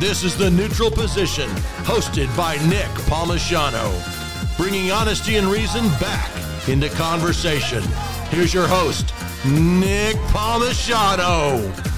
This is The Neutral Position, hosted by Nick Palmisciano, bringing honesty and reason back into conversation. Here's your host, Nick Palmisciano.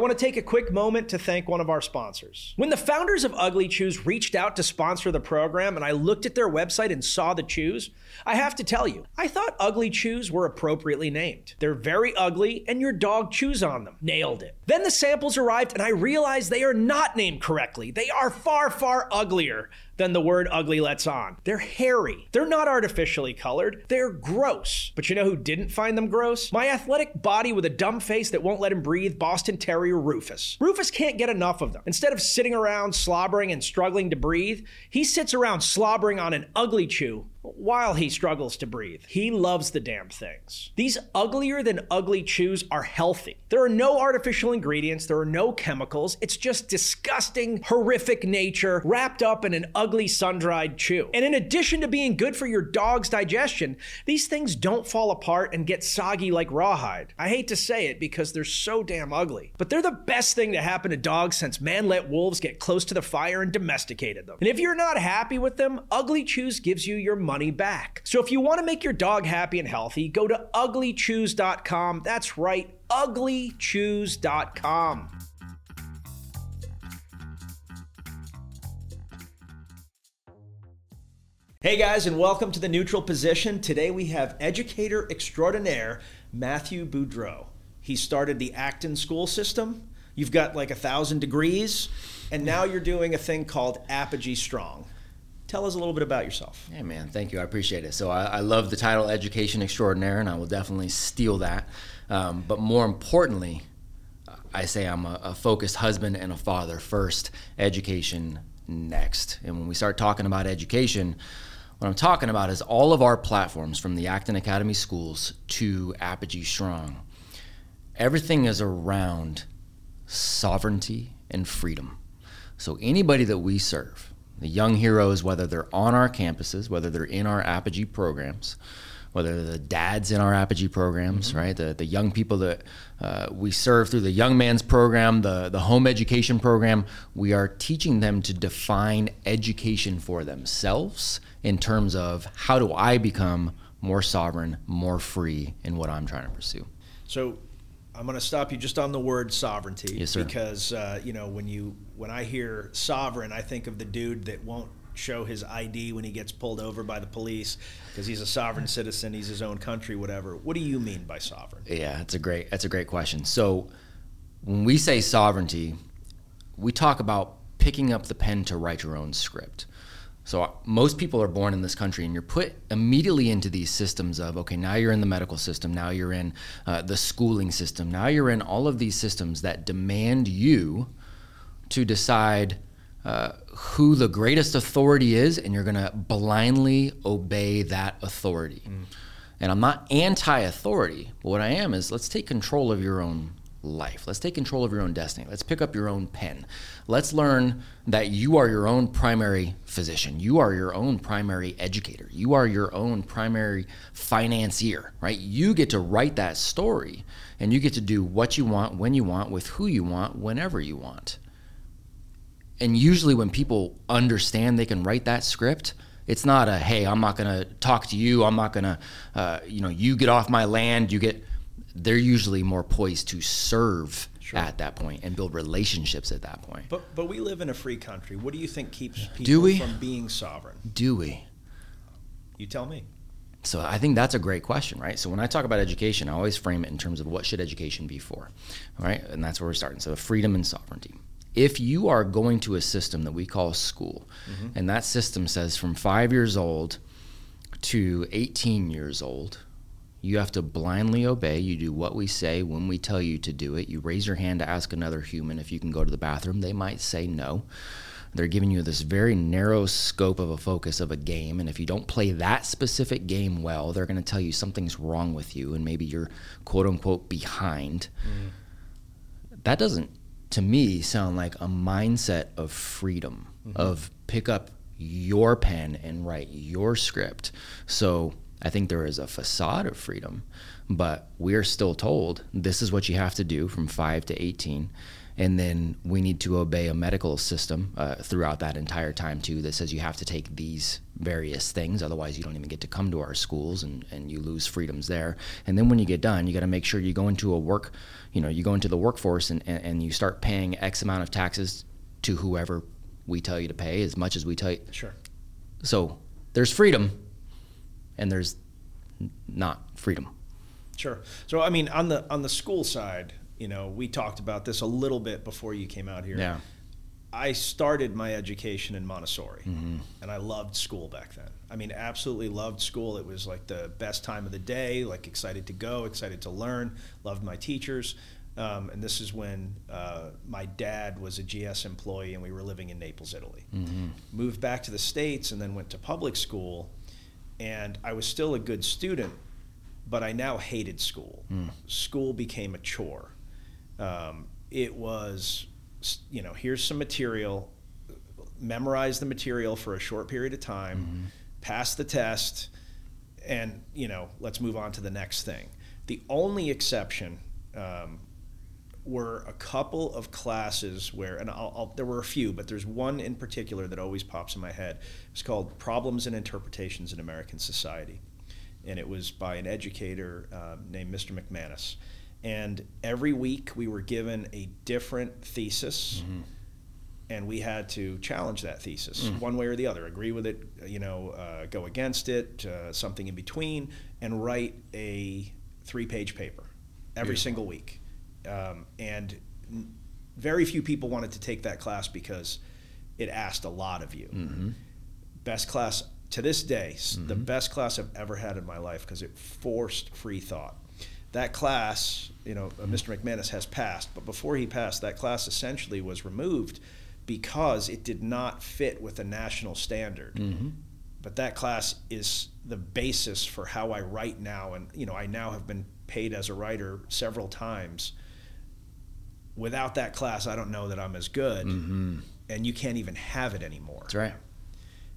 Want to take a quick moment to thank one of our sponsors. When the founders of Ugly Chews reached out to sponsor the program and I looked at their website and saw the chews, I have to tell you, I thought Ugly Chews were appropriately named. They're very ugly and your dog chews on them. Nailed it. Then the samples arrived and I realized they are not named correctly. They are far, far uglier than the word ugly lets on. They're hairy. They're not artificially colored. They're gross. But you know who didn't find them gross? My athletic body with a dumb face that won't let him breathe, Boston Terrier Rufus. Rufus can't get enough of them. Instead of sitting around slobbering and struggling to breathe, he sits around slobbering on an ugly chew while he struggles to breathe. He loves the damn things. These uglier than ugly chews are healthy. There are no artificial ingredients, there are no chemicals. It's just disgusting, horrific nature wrapped up in an ugly sun dried chew. And in addition to being good for your dog's digestion, these things don't fall apart and get soggy like rawhide. I hate to say it because they're so damn ugly, but they're the best thing to happen to dogs since man let wolves get close to the fire and domesticated them. And if you're not happy with them, Ugly Chews gives you your money back. So if you want to make your dog happy and healthy, go to uglychews.com. That's right, uglychews.com. Hey guys, and welcome to the Neutral Position. Today we have educator extraordinaire Matthew Beaudreau. He started the Acton school system. You've got like a thousand degrees, and now you're doing a thing called Apogee Strong. Tell us a little bit about yourself. Yeah, man, thank you. I appreciate it. So I, I love the title Education Extraordinaire, and I will definitely steal that. Um, but more importantly, I say I'm a, a focused husband and a father first, education next. And when we start talking about education, what I'm talking about is all of our platforms from the Acton Academy schools to Apogee Strong. Everything is around sovereignty and freedom. So anybody that we serve, the young heroes, whether they're on our campuses, whether they're in our Apogee programs, whether the dads in our Apogee programs, mm-hmm. right? The, the young people that uh, we serve through the Young Man's program, the, the home education program, we are teaching them to define education for themselves in terms of how do I become more sovereign, more free in what I'm trying to pursue. So I'm going to stop you just on the word sovereignty yes, sir. because uh, you know when you when I hear sovereign, I think of the dude that won't show his ID when he gets pulled over by the police because he's a sovereign citizen, he's his own country, whatever. What do you mean by sovereign? Yeah, that's a great that's a great question. So when we say sovereignty, we talk about picking up the pen to write your own script. So uh, most people are born in this country, and you're put immediately into these systems of okay, now you're in the medical system, now you're in uh, the schooling system, now you're in all of these systems that demand you to decide uh, who the greatest authority is, and you're going to blindly obey that authority. Mm. And I'm not anti-authority, but what I am is let's take control of your own life. Let's take control of your own destiny. Let's pick up your own pen. Let's learn that you are your own primary physician. You are your own primary educator. You are your own primary financier, right? You get to write that story and you get to do what you want, when you want, with who you want, whenever you want. And usually when people understand they can write that script, it's not a hey, I'm not going to talk to you. I'm not going to, uh, you know, you get off my land. You get they're usually more poised to serve sure. at that point and build relationships at that point. But but we live in a free country. What do you think keeps people from being sovereign? Do we? You tell me. So I think that's a great question, right? So when I talk about education, I always frame it in terms of what should education be for, right? And that's where we're starting. So freedom and sovereignty. If you are going to a system that we call school, mm-hmm. and that system says from five years old to 18 years old, you have to blindly obey. You do what we say when we tell you to do it. You raise your hand to ask another human if you can go to the bathroom. They might say no. They're giving you this very narrow scope of a focus of a game. And if you don't play that specific game well, they're going to tell you something's wrong with you and maybe you're quote unquote behind. Mm. That doesn't, to me, sound like a mindset of freedom, mm-hmm. of pick up your pen and write your script. So, I think there is a facade of freedom, but we're still told this is what you have to do from 5 to 18 and then we need to obey a medical system uh, throughout that entire time too that says you have to take these various things otherwise you don't even get to come to our schools and, and you lose freedoms there and then when you get done you got to make sure you go into a work you know you go into the workforce and, and, and you start paying x amount of taxes to whoever we tell you to pay as much as we tell you Sure. so there's freedom and there's not freedom Sure. So I mean, on the on the school side, you know, we talked about this a little bit before you came out here. yeah I started my education in Montessori, and I loved school back then. I mean, absolutely loved school. It was like the best time of the day. Like excited to go, excited to learn. Loved my teachers. Um, and this is when uh, my dad was a GS employee, and we were living in Naples, Italy. Moved back to the states, and then went to public school. And I was still a good student, but I now hated school. School became a chore. Um, it was, you know, here's some material, memorize the material for a short period of time, pass the test, and, you know, let's move on to the next thing. The only exception um, were a couple of classes where, and I'll, I'll, there were a few, but there's one in particular that always pops in my head. It's called Problems and Interpretations in American Society and it was by an educator um, named Mr. McManus. And every week we were given a different thesis, and we had to challenge that thesis one way or the other, agree with it, you know, uh, go against it, uh, something in between, and write a three-page paper every single week. Um, and very few people wanted to take that class because it asked a lot of you best class to this day, s the best class I've ever had in my life because it forced free thought. That class, you know, uh, Mr. McManus has passed, but before he passed, that class essentially was removed because it did not fit with a national standard. But that class is the basis for how I write now, and you know, I now have been paid as a writer several times. Without that class, I don't know that I'm as good, mm-hmm. and you can't even have it anymore. that's right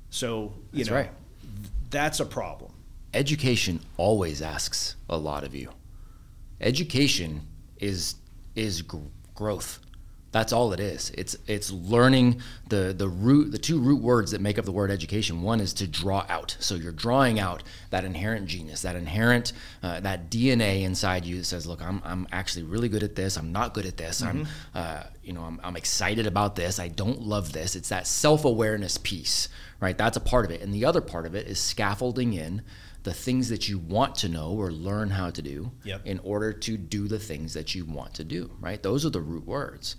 So you That's know, right. th- that's a problem. education always asks a lot of you. Education is is gr- growth. That's all it is. It's it's learning the the root the two root words that make up the word education. One is to draw out. So you're drawing out that inherent genius, that inherent uh, that DNA inside you that says, "Look, I'm I'm actually really good at this. I'm not good at this. I'm uh, you know I'm I'm excited about this. I don't love this." It's that self awareness piece, right? That's a part of it, and the other part of it is scaffolding in the things that you want to know or learn how to do Yep. in order to do the things that you want to do, right? Those are the root words.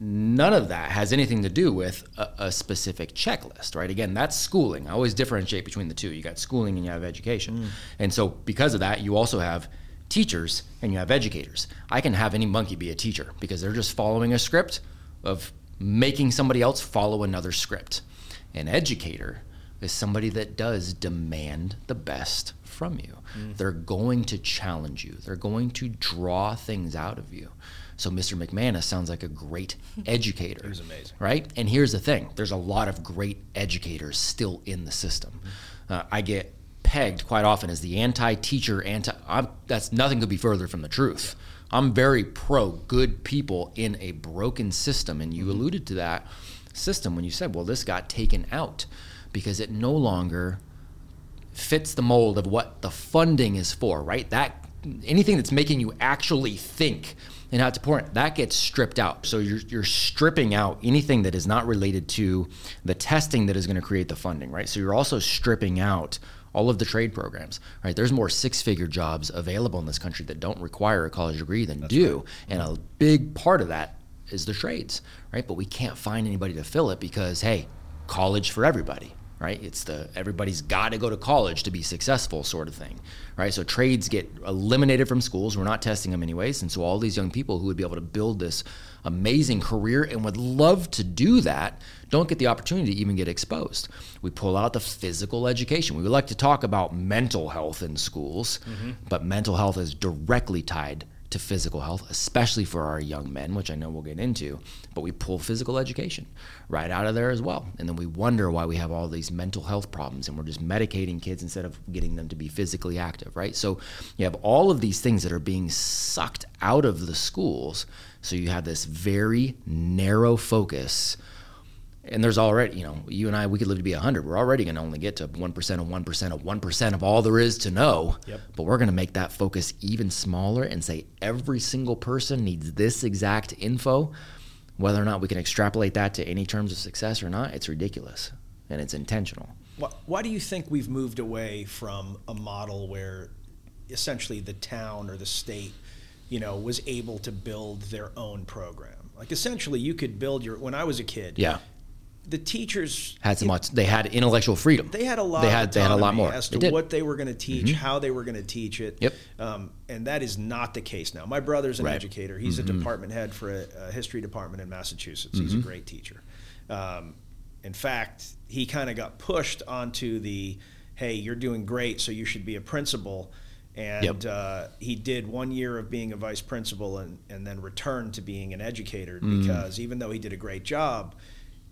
None of that has anything to do with a, a specific checklist, right? Again, that's schooling. I always differentiate between the two. You got schooling and you have education. Mm. And so, because of that, you also have teachers and you have educators. I can have any monkey be a teacher because they're just following a script of making somebody else follow another script. An educator is somebody that does demand the best from you. Mm. They're going to challenge you. They're going to draw things out of you. So Mr. McManus sounds like a great educator. He's amazing. Right? And here's the thing. There's a lot of great educators still in the system. Uh, I get pegged quite often as the anti-teacher, anti I'm, that's nothing could be further from the truth. I'm very pro good people in a broken system and you alluded to that system when you said, well, this got taken out because it no longer fits the mold of what the funding is for, right? That anything that's making you actually think and how to point that gets stripped out. So you're you're stripping out anything that is not related to the testing that is going to create the funding, right? So you're also stripping out all of the trade programs, right? There's more six-figure jobs available in this country that don't require a college degree than do, and a big part of that is the trades, right? But we can't find anybody to fill it because hey, college for everybody, right? It's the everybody's got to go to college to be successful sort of thing, right? So trades get eliminated from schools. We're not testing them anyways, and so all these young people who would be able to build this amazing career and would love to do that don't get the opportunity to even get exposed. We pull out the physical education. We would like to talk about mental health in schools, mm-hmm. but mental health is directly tied to physical health, especially for our young men, which I know we'll get into, but we pull physical education right out of there as well. And then we wonder why we have all these mental health problems and we're just medicating kids instead of getting them to be physically active, right? So you have all of these things that are being sucked out of the schools. So you have this very narrow focus and there's already, you know, you and I, we could live to be 100. We're already going to only get to 1% of 1% of 1% of all there is to know. Yep. But we're going to make that focus even smaller and say every single person needs this exact info. Whether or not we can extrapolate that to any terms of success or not, it's ridiculous and it's intentional. Why, why do you think we've moved away from a model where essentially the town or the state, you know, was able to build their own program? Like essentially, you could build your. When I was a kid, Yeah. The teachers Had so much, they had intellectual freedom. they had a lot. They had, they had a lot more. as They to. Mm-hmm. what they were going to teach, how they were going to teach it. Yep. Um, and that is not the case now. My brother's an Right. educator. He's Mm-hmm. a department head for a, a history department in Massachusetts. He's a great teacher. Um, in fact, he kind of got pushed onto the, "Hey, you're doing great, so you should be a principal." And Yep. uh, he did one year of being a vice principal and, and then returned to being an educator Mm. because even though he did a great job,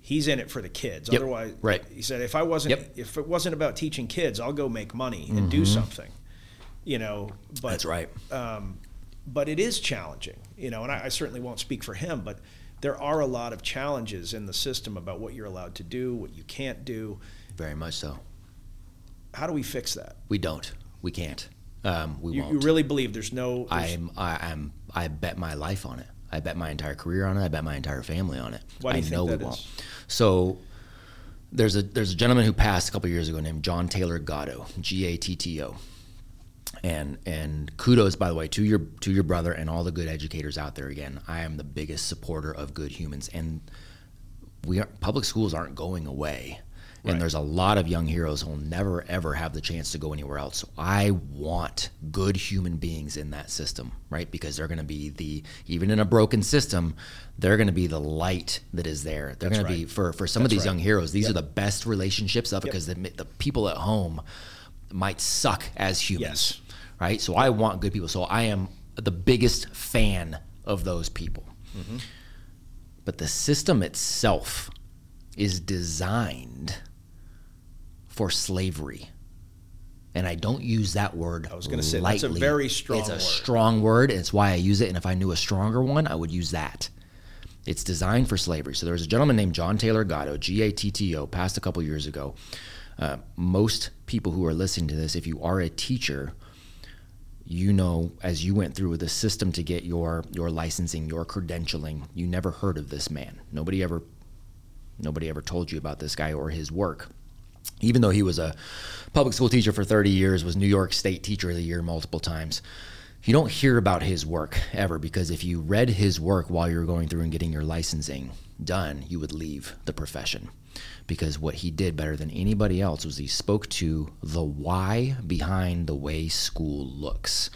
he's in it for the kids. Yep. Otherwise, Right. he said, if I wasn't, Yep. if it wasn't about teaching kids, I'll go make money and do something. You know, but Mm-hmm. That's right. Um, but it is challenging. You know, and I, I certainly won't speak for him, but there are a lot of challenges in the system about what you're allowed to do, what you can't do. Very much so. How do we fix that? We don't. We can't. Um, we You, won't. you really believe there's no? there's- I'm, I, I'm, I bet my life on it. I bet my entire career on it. I bet my entire family on it. Why do I you think know that we won't. is? So there's a there's a gentleman who passed a couple years ago named John Taylor Gatto, G A T T O. And and kudos by the way to your to your brother and all the good educators out there again. I am the biggest supporter of good humans and we are, public schools aren't going away. Right. And there's a lot of young heroes who will never ever have the chance to go anywhere else. So I want good human beings in that system, right? Because they're going to be the even in a broken system, they're going to be the light that is there. They're going to be for for some of these right. young heroes. These are the best relationships of Yep. because the the people at home might suck as humans, Yes. right? So I want good people. So I am the biggest fan of those people. Mm-hmm. But the system itself is designed for slavery. And I don't use that word. I was gonna say, that's a very strong word. It's a word. strong word, and it's why I use it. And if I knew a stronger one, I would use that. It's designed for slavery. So there was a gentleman named John Taylor Gatto, G A T T O, passed a couple years ago. Uh, most people who are listening to this, if you are a teacher, you know as you went through the system to get your your licensing, your credentialing, you never heard of this man. Nobody ever nobody ever told you about this guy or his work. Even though he was a public school teacher for 30 years, was New York State Teacher of the Year multiple times. You don't hear about his work ever because if you read his work while you were going through and getting your licensing done, you would leave the profession. Because what he did better than anybody else was he spoke to the why behind the way school looks,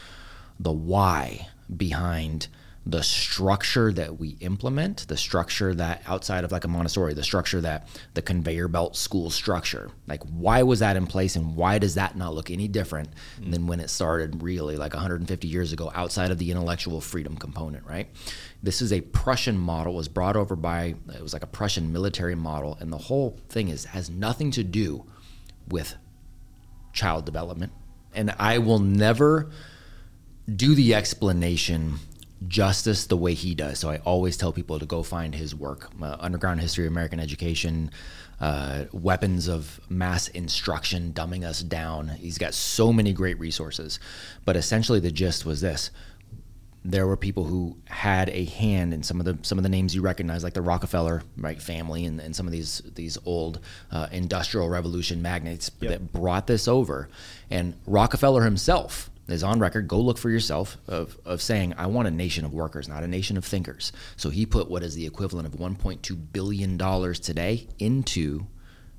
the why behind the structure that we implement, the structure that outside of like a Montessori, the structure that the conveyor belt school structure, like why was that in place and why does that not look any different mm. than when it started really like 150 years ago outside of the intellectual freedom component, right? This is a Prussian model, was brought over by, it was like a Prussian military model, and the whole thing is has nothing to do with child development. And I will never do the explanation justice the way he does. So I always tell people to go find his work uh, Underground History of American Education, uh, Weapons of Mass Instruction, Dumbing Us Down. He's got so many great resources. But essentially, the gist was this. There were people who had a hand in some of the some of the names you recognize, like the Rockefeller right family, and, and some of these these old uh, industrial revolution magnates Yep. that brought this over. And Rockefeller himself is on record. Go look for yourself of, of saying, "I want a nation of workers, not a nation of thinkers." So he put what is the equivalent of 1.2 billion dollars today into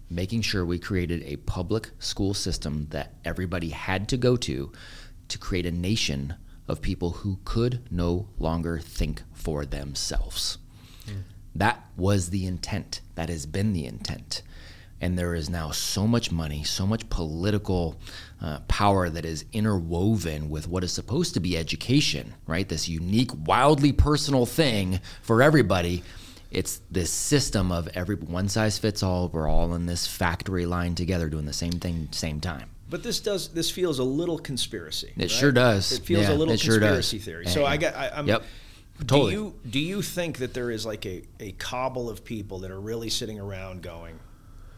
making sure we created a public school system that everybody had to go to to create a nation of people who could no longer think for themselves. Hmm. That was the intent. That has been the intent. And there is now so much money, so much political uh, power that is interwoven with what is supposed to be education, right? This unique, wildly personal thing for everybody. It's this system of every one size fits all. We're all in this factory line together doing the same thing, same time. But this does this feels a little conspiracy. It right? sure does. It feels Yeah, a little it sure conspiracy theory. Yeah, So I yeah. got I, I'm Yep. Do you do you think that there is like a, a cobble of people that are really sitting around going,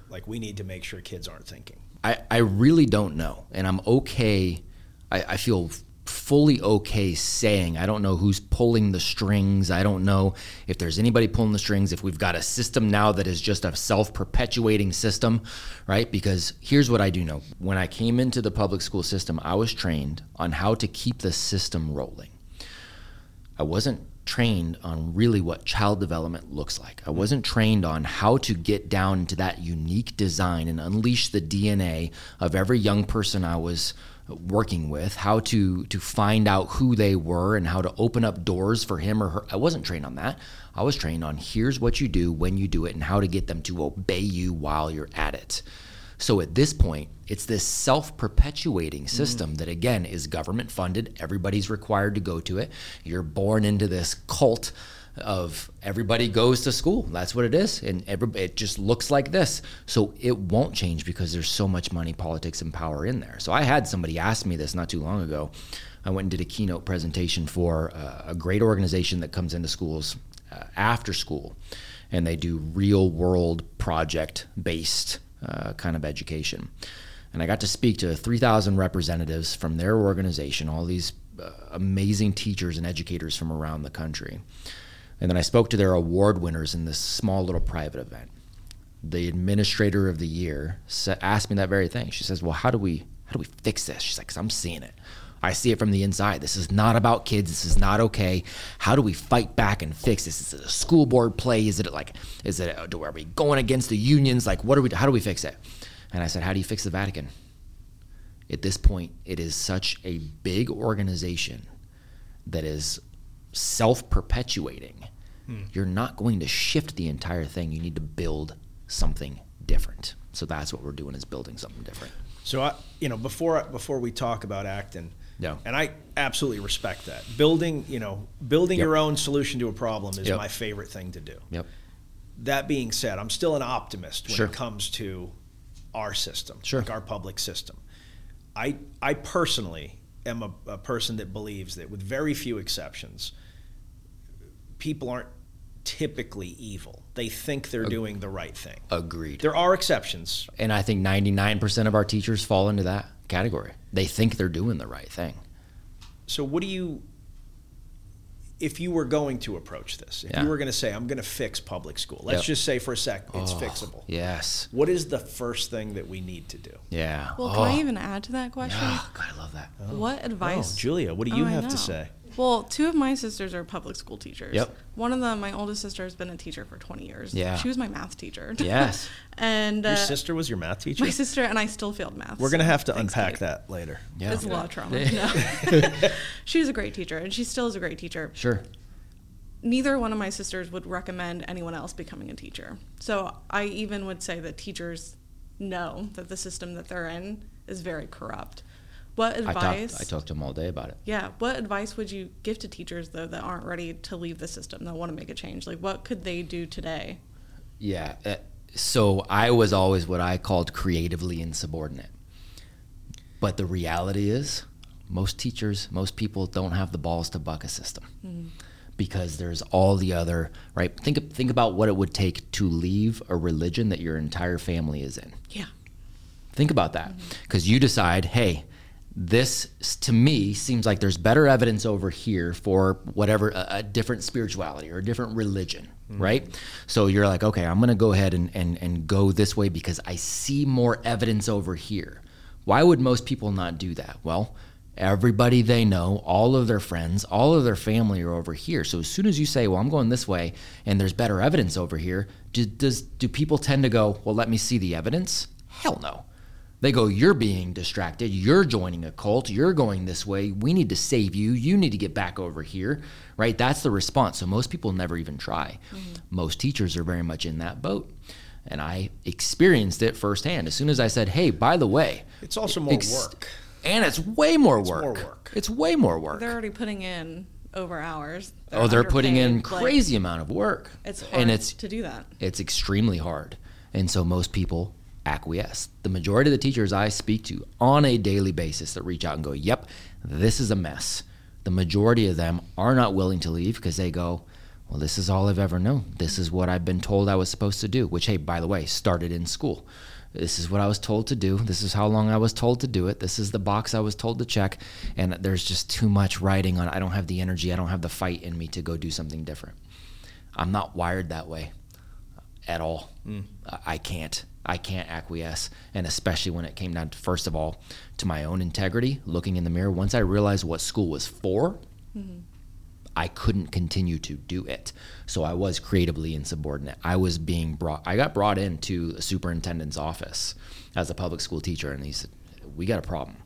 like we need to make sure kids aren't thinking? I, I really don't know. And I'm okay. I, I feel fully okay saying I don't know who's pulling the strings. I don't know if there's anybody pulling the strings, if we've got a system now that is just a self perpetuating system, right? Because here's what I do know when I came into the public school system, I was trained on how to keep the system rolling. I wasn't trained on really what child development looks like. I wasn't trained on how to get down into that unique design and unleash the DNA of every young person I was working with, how to to find out who they were and how to open up doors for him or her. I wasn't trained on that. I was trained on here's what you do when you do it and how to get them to obey you while you're at it. So at this point, it's this self perpetuating system that, again, is government funded. Everybody's required to go to it. You're born into this cult of everybody goes to school. That's what it is. And every, it just looks like this. So it won't change because there's so much money, politics, and power in there. So I had somebody ask me this not too long ago. I went and did a keynote presentation for uh, a great organization that comes into schools uh, after school and they do real world project based uh, kind of education. And I got to speak to 3,000 representatives from their organization, all these uh, amazing teachers and educators from around the country. And then I spoke to their award winners in this small little private event. The administrator of the year asked me that very thing. She says, "Well, how do we how do we fix this?" She's like, "Cause I'm seeing it. I see it from the inside. This is not about kids. This is not okay. How do we fight back and fix this? Is it a school board play? Is it like, is it, do, are we going against the unions? Like, what are we, how do we fix it? And I said, how do you fix the Vatican? At this point, it is such a big organization that is self perpetuating. Hmm. You're not going to shift the entire thing. You need to build something different. So that's what we're doing is building something different. So I, you know, before before we talk about Acton, Yeah. and I absolutely respect that. Building, you know, building Yep. your own solution to a problem is Yep. my favorite thing to do. Yep. That being said, I'm still an optimist when Sure. it comes to our system, Sure. like our public system. I I personally am a, a person that believes that with very few exceptions, people aren't typically evil. They think they're doing the right thing. Agreed. There are exceptions. And I think 99% of our teachers fall into that category. They think they're doing the right thing. So what do you if you were going to approach this, if Yeah. you were going to say, I'm going to fix public school, let's Yep. just say for a sec, it's Oh, fixable. Yes. What is the first thing that we need to do? Yeah. Well, oh. can I oh. even add to that question? Oh, God, I love that. What oh. Oh, advice? Oh, Julia, what do Oh, you I have to say? Well, two of my sisters are public school teachers. Yep. One of them, my oldest sister, has been a teacher for 20 years. Yeah. She was my math teacher. Yes. and uh, Your sister was your math teacher? my sister and I still failed math. We're going to have to unpack Kate. that later. Yeah. It's a lot of trauma. No. she was a great teacher, and she still is a great teacher. Sure. neither one of my sisters would recommend anyone else becoming a teacher. So I even would say that teachers know that the system that they're in is very corrupt. What I advice? talked, I talked to them all day about it. yeah, what advice would you give to teachers though that aren't ready to leave the system that want to make a change? Like what could they do today? Yeah. uh, So I was always what I called creatively insubordinate. But the reality is, most teachers, most people don't have the balls to buck a system because there's all the other right. Think think about what it would take to leave a religion that your entire family is in. Yeah. Think about that. Because you decide, hey, this to me seems like there's better evidence over here for whatever, a, a different spirituality or a different religion, mm. right? So you're like, okay, I'm going to go ahead and, and, and go this way because I see more evidence over here. Why would most people not do that? Well, everybody they know, all of their friends, all of their family are over here. So as soon as you say, well, I'm going this way and there's better evidence over here, do, does, do people tend to go, well, let me see the evidence? Hell no. They go, You're being distracted. You're joining a cult. You're going this way. We need to save you. You need to get back over here. Right? That's the response. So most people never even try. Mm-hmm. Most teachers are very much in that boat. And I experienced it firsthand. As soon as I said, "Hey, by the way," It's also more ex- work. and it's way more work. more work. It's way more work. They're already putting in over hours. oh, they're putting in underpaid, like, crazy amount of work. it's hard and it's to do that. it's extremely hard. And so most people acquiesce. The majority of the teachers I speak to on a daily basis that reach out and go, "Yep, this is a mess." The majority of them are not willing to leave because they go, "Well, this is all I've ever known. This is what I've been told I was supposed to do." Which, hey, by the way, started in school. This is what I was told to do. This is how long I was told to do it. This is the box I was told to check. And there's just too much writing on. I don't have the energy. I don't have the fight in me to go do something different. I'm not wired that way at all. Mm. I- I can't. I can't acquiesce, and especially when it came down to first of all to my own integrity, looking in the mirror. Once I realized what school was for, mm-hmm. I couldn't continue to do it. So I was creatively insubordinate. I was being brought. I got brought into the superintendent's office as a public school teacher, and he said, "We got a problem.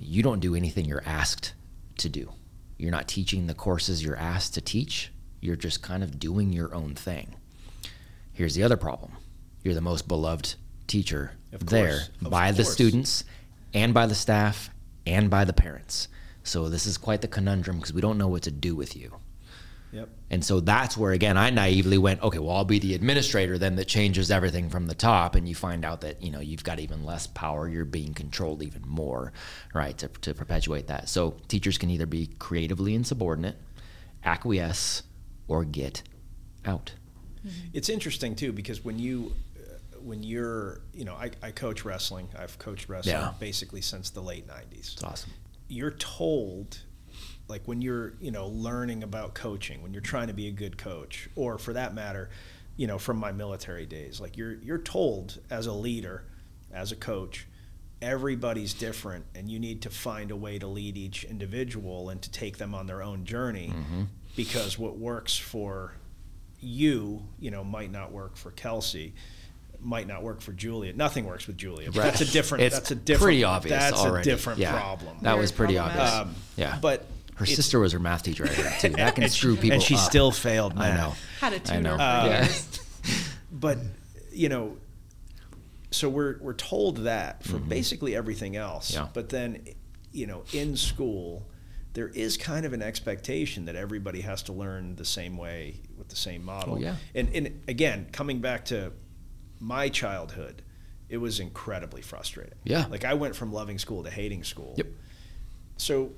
You don't do anything you're asked to do. You're not teaching the courses you're asked to teach. You're just kind of doing your own thing." Here's the other problem. You're the most beloved teacher Of there course, of by the students and by the staff and by the parents. So this is quite the conundrum because we don't know what to do with you. Yep. And so that's where again I naively went, okay, well I'll be the administrator then that changes everything from the top and you find out that, you know, you've got even less power, you're being controlled even more, right, to, to perpetuate that. So teachers can either be creatively insubordinate, acquiesce, or get out. Mm-hmm. It's interesting too because when you when you're you know I, I coach wrestling. I've coached wrestling Yeah. basically since the late '90s. It's awesome. You're told like when you're you know learning about coaching when you're trying to be a good coach or for that matter you know from my military days like you're you're told as a leader as a coach everybody's different and you need to find a way to lead each individual and to take them on their own journey mm-hmm. because what works for you you know might not work for Kelsey might not work for Julia nothing works with Julia but that's a different It's that's a different pretty obvious that's already. a different Yeah. problem That Very was pretty obvious. um, yeah. but her it's- sister was her math teacher, I heard too. That can screw she, people and she up. still failed I math. know. Had a I tutor know. Uh, years. but you know so we're we're told that for Mm-hmm. basically everything else Yeah. but then you know in school there is kind of an expectation that everybody has to learn the same way with the same model Oh, yeah. and and again coming back to my childhood it was incredibly frustrating Yeah. like i went from loving school to hating school Yep. so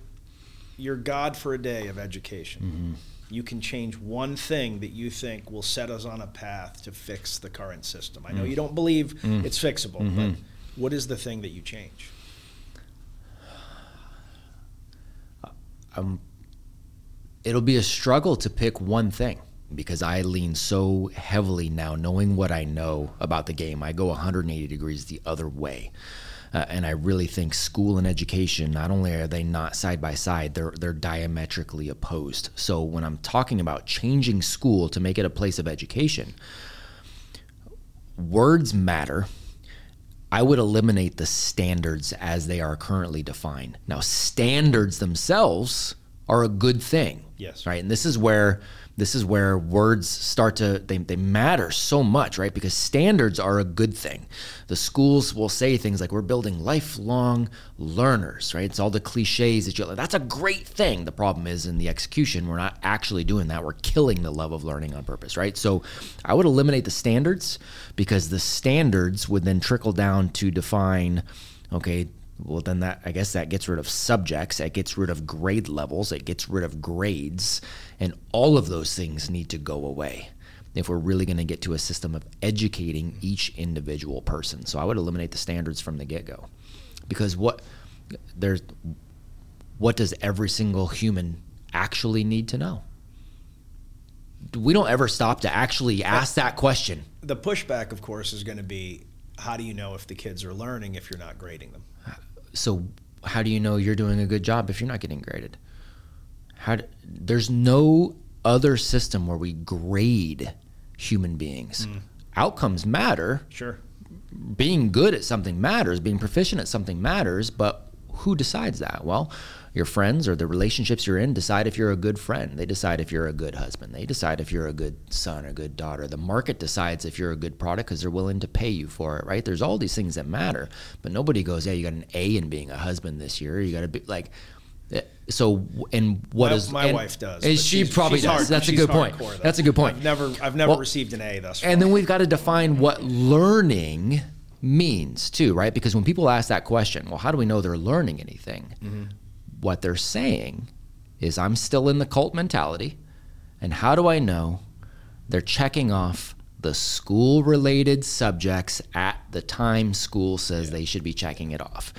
you're God for a day of education. Mm-hmm. You can change one thing that you think will set us on a path to fix the current system. I know Mm. you don't believe it's fixable, Mm-hmm. but what is the thing that you change? um, it'll be a struggle to pick one thing because I lean so heavily now, knowing what I know about the game. I go 180 degrees the other way. Uh, and I really think school and education, not only are they not side by side, they're they're diametrically opposed. So when I'm talking about changing school to make it a place of education, words matter. I would eliminate the standards as they are currently defined. Now, standards themselves are a good thing. Yes. Right. And this is where this is where words start to they, they matter so much, right? Because standards are a good thing. The schools will say things like we're building lifelong learners, right? It's all the cliches that you that's a great thing. The problem is in the execution, we're not actually doing that. We're killing the love of learning on purpose, right? So I would eliminate the standards because the standards would then trickle down to define, okay, well then that i guess that gets rid of subjects it gets rid of grade levels it gets rid of grades and all of those things need to go away if we're really going to get to a system of educating each individual person. So i would eliminate the standards from the get-go. Because what there's what does every single human actually need to know? We don't ever stop to actually ask that question. The pushback, of course, is going to be how do you know if the kids are learning if you're not grading them? So how do you know you're doing a good job if you're not getting graded? How do, there's no other system where we grade human beings. Mm. Outcomes matter. Sure. being good at something matters. Being proficient at something matters but who decides that? Well Your friends or the relationships you're in decide if you're a good friend. They decide if you're a good husband. They decide if you're a good son or good daughter. The market decides if you're a good product because they're willing to pay you for it, right? There's all these things that matter, but nobody goes, "Yeah, you got an A in being a husband this year. You got to be like." eh, So, and what my, is my and- wife does. and she probably does. hard- That's a good point. though. That's a good point. I've never I've never Well, received an A thus far. and then we've got to define what learning means too, right? Because when people ask that question, well, how do we know they're learning anything? Mm-hmm. What they're saying is, I'm still in the cult mentality. And how do I know they're checking off the school related subjects at the time school says they should be checking it off?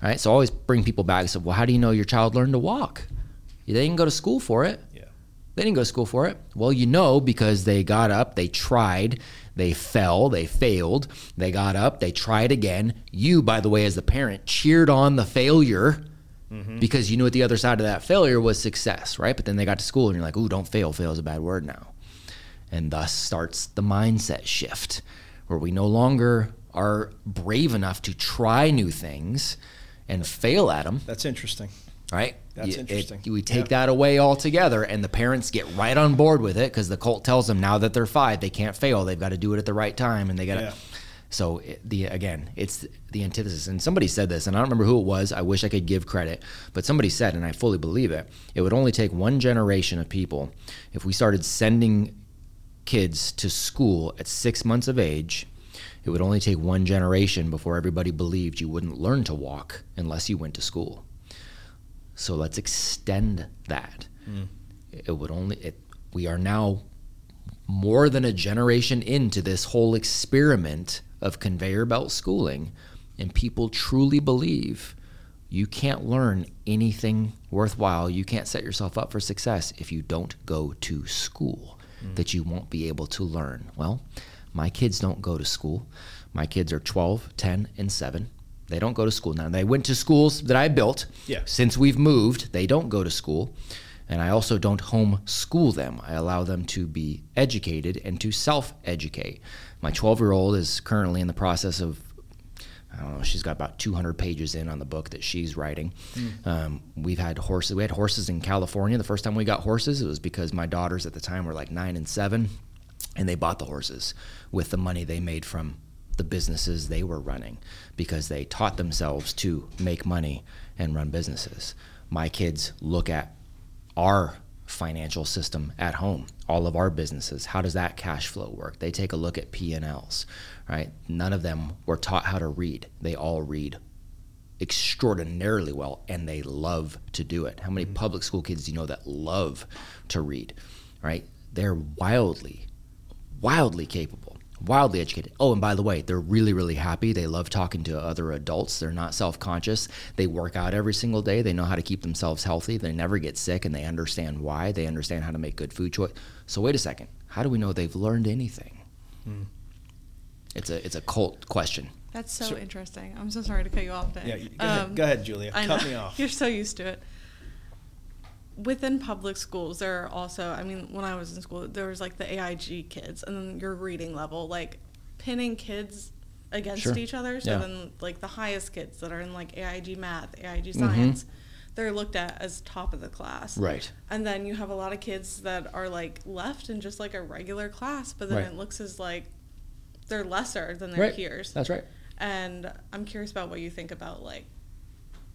Right? So I always bring people back and say, well, how do you know your child learned to walk? They didn't go to school for it. yeah. They didn't go to school for it. Well, you know, because they got up, they tried, they fell, they failed, they got up, they tried again. You, by the way, as the parent, cheered on the failure Mm-hmm. because you knew at the other side of that failure was success, right? But then they got to school and you're like, ooh, don't fail. Fail is a bad word now. And thus starts the mindset shift where we no longer are brave enough to try new things and fail at them That's interesting. right? That's it- interesting. we take Yeah. that away altogether, and the parents get right on board with it because the cult tells them now that they're five, they can't fail. They've got to do it at the right time, and they got to. Yeah. So it, the again, it's the antithesis. And somebody said this, and I don't remember who it was. I wish I could give credit, but somebody said, and I fully believe it. It would only take one generation of people if we started sending kids to school at six months of age. It would only take one generation before everybody believed you wouldn't learn to walk unless you went to school. So let's extend that. Hmm. It would only it, we are now more than a generation into this whole experiment of conveyor belt schooling and people truly believe you can't learn anything worthwhile, you can't set yourself up for success if you don't go to school, mm. that you won't be able to learn. Well, my kids don't go to school. My kids are 12, 10, and 7. They don't go to school. Now, they went to schools that I built. Yeah. Since we've moved, they don't go to school. And I also don't home school them. I allow them to be educated and to self educate. My 12 year old is currently in the process of I don't know. She's got about 200 pages in on the book that she's writing. Um, we've had horses. We had horses in California. The first time we got horses, it was because my daughters at the time were like nine and seven, and they bought the horses with the money they made from the businesses they were running because they taught themselves to make money and run businesses. My kids look at our financial system at home all of our businesses. How does that cash flow work? They take a look at p&l's right? None of them were taught how to read. They all read extraordinarily well and they love to do it. How many mm-hmm. public school kids do you know that love to read right? They're wildly wildly capable wildly educated oh and by the way they're really really happy they love talking to other adults they're not self-conscious they work out every single day they know how to keep themselves healthy they never get sick and they understand why they understand how to make good food choice so wait a second how do we know they've learned anything hmm. it's a it's a cult question That's so interesting. I'm so sorry to cut you off, Nick. Yeah, you- go ahead- um, go ahead, Julia. I Cut know. me off. You're so used to it. Within public schools, there are also, I mean, when I was in school, there was like the AIG kids and then your reading level, like pinning kids against Sure. each other. So Yeah. then, like the highest kids that are in like AIG math, AIG Mm-hmm. science, they're looked at as top of the class. Right. And then you have a lot of kids that are like left in just like a regular class, but then Right. it looks as like they're lesser than their peers that's right and i'm curious about what you think about like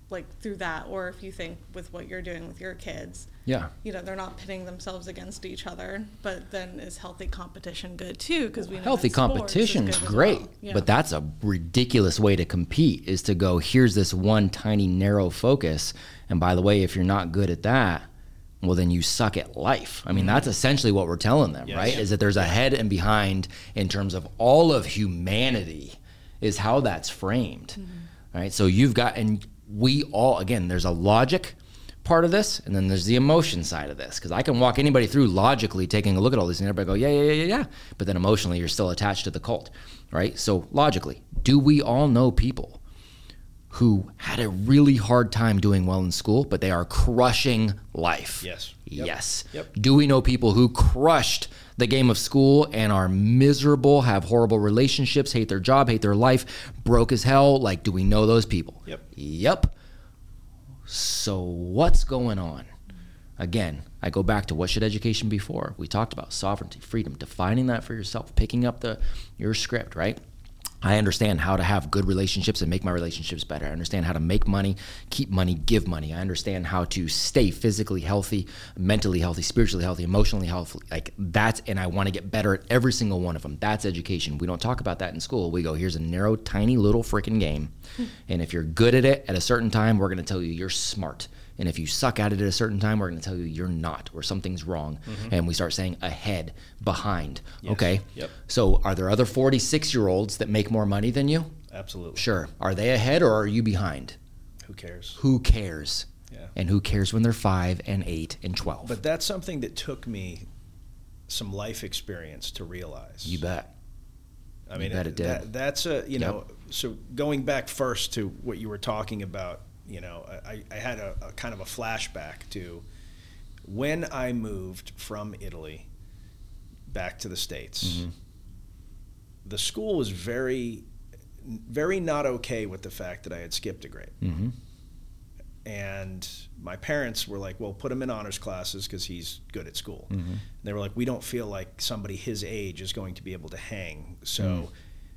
like through that or if you think with what you're doing with your kids yeah. you know they're not pitting themselves against each other but then is healthy competition good too? Because we know healthy that sports is competition's great well. Yeah. but that's a ridiculous way to compete is to go here's this one tiny narrow focus and by the way if you're not good at that well then you suck at life. I mean that's mm-hmm. essentially what we're telling them Yes. right? Is that there's a head and behind in terms of all of humanity is how that's framed mm-hmm. right? So you've got and we all again there's a logic part of this and then there's the emotion side of this. Because i can walk anybody through logically taking a look at all these and everybody go yeah yeah yeah yeah. But then emotionally you're still attached to the cult right? So logically do we all know people who had a really hard time doing well in school but they are crushing life Yes. Yep. yes Yep. do we know people who crushed the game of school and are miserable, have horrible relationships, hate their job, hate their life, broke as hell? Like, do we know those people? Yep. Yep. So what's going on? Again, I go back to what should education be for? We talked about sovereignty, freedom, defining that for yourself, picking up the your script, right? I understand how to have good relationships and make my relationships better. I understand how to make money, keep money, give money. I understand how to stay physically healthy, mentally healthy, spiritually healthy, emotionally healthy. Like that's, and I want to get better at every single one of them. That's education. We don't talk about that in school. We go, here's a narrow, tiny little freaking game. Hmm. and if you're good at it at a certain time, we're going to tell you you're smart. And if you suck at it at a certain time, we're going to tell you you're not or something's wrong. Mm-hmm. And we start saying ahead, behind. Okay. Yep. So are there other 46 year olds that make more money than you? Absolutely. Sure. Are they ahead or are you behind? Who cares? Who cares? Yeah. And who cares when they're five and eight and 12? But that's something that took me some life experience to realize. you bet. I mean, bet it did. That, that's a you know. So going back first to what you were talking about, you know, I, I had a, a kind of a flashback to when I moved from Italy back to the states. Mm-hmm. The school was very, very not okay with the fact that I had skipped a grade. Mm-hmm. And my parents were like, "Well, put him in honors classes because he's good at school." Mm-hmm. They were like, "We don't feel like somebody his age is going to be able to hang." So, Mm.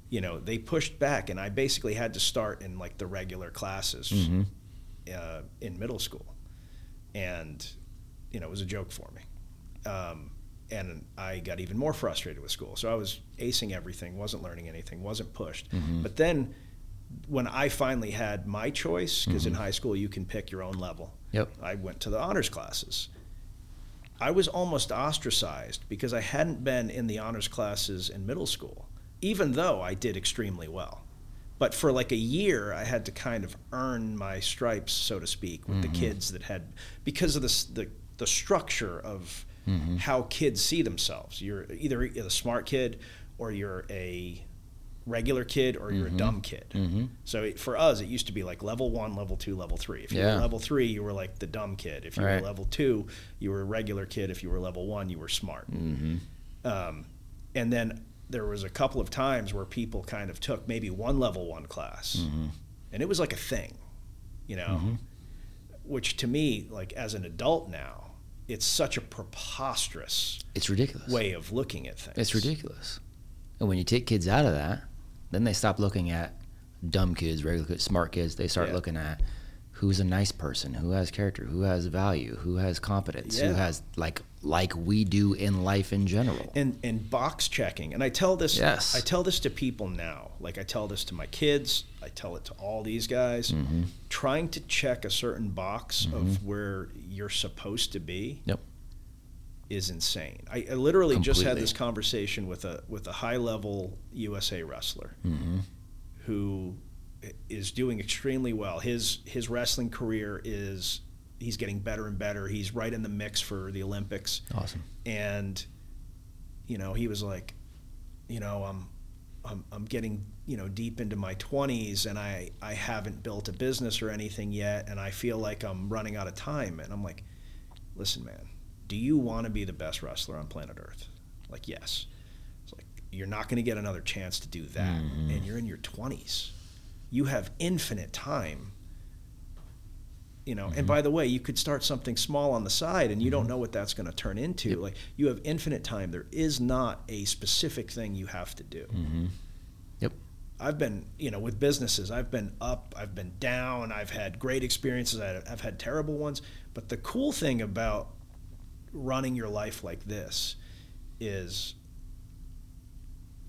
you know, they pushed back, and I basically had to start in like the regular classes Mm-hmm. Uh, in middle school, and you know, it was a joke for me. Um, and I got even more frustrated with school. So I was acing everything, wasn't learning anything, wasn't pushed. Mm-hmm. But then when I finally had my choice, because in high school you can pick your own level, Mm-hmm. Yep. I went to the honors classes. I was almost ostracized because I hadn't been in the honors classes in middle school, even though I did extremely well. But for like a year, I had to kind of earn my stripes, so to speak, with the mm-hmm. kids that had, because of this, the, the structure of mm-hmm. how kids see themselves. You're either a smart kid or you're a regular kid or you're a mm-hmm. dumb kid. So it, for us, it used to be like level one, level two, level three. If you Yeah. were level three, you were like the dumb kid. If you Right. were level two, you were a regular kid. If you were level one, you were smart. Um, and then there was a couple of times where people kind of took maybe one level one class, mm-hmm. and it was like a thing, you know. Mm-hmm. Which to me, like as an adult now, it's such a preposterous It's ridiculous. way of looking at things. It's ridiculous. And when you take kids out of that, then they stop looking at dumb kids, regular kids, smart kids. They start Yeah. looking at who's a nice person, who has character, who has value, who has competence, who has like like we do in life in general. and and box checking and i tell this Yes. i tell this to people now like i tell this to my kids i tell it to all these guys Mm-hmm. trying to check a certain box of where you're supposed to be Yep. is insane i, I literally just had this conversation with a with a high level usa wrestler Mm-hmm. who is doing extremely well. His his wrestling career is he's getting better and better. He's right in the mix for the olympics. Awesome. and you know he was like you know i'm i'm, I'm getting you know deep into my 20s and i i haven't built a business or anything yet and i feel like i'm running out of time. And i'm like listen man do you want to be the best wrestler on planet earth? Like yes. It's like you're not going to get another chance to do that. Mm-hmm. And you're in your 20s you have infinite time you know? And mm-hmm. by the way you could start something small on the side and you don't mm-hmm. know what that's going to turn into. Like you have infinite time. There is not a specific thing you have to do. Mm-hmm. Yep. i've been you know with businesses i've been up i've been down i've had great experiences i've had terrible ones. But the cool thing about running your life like this is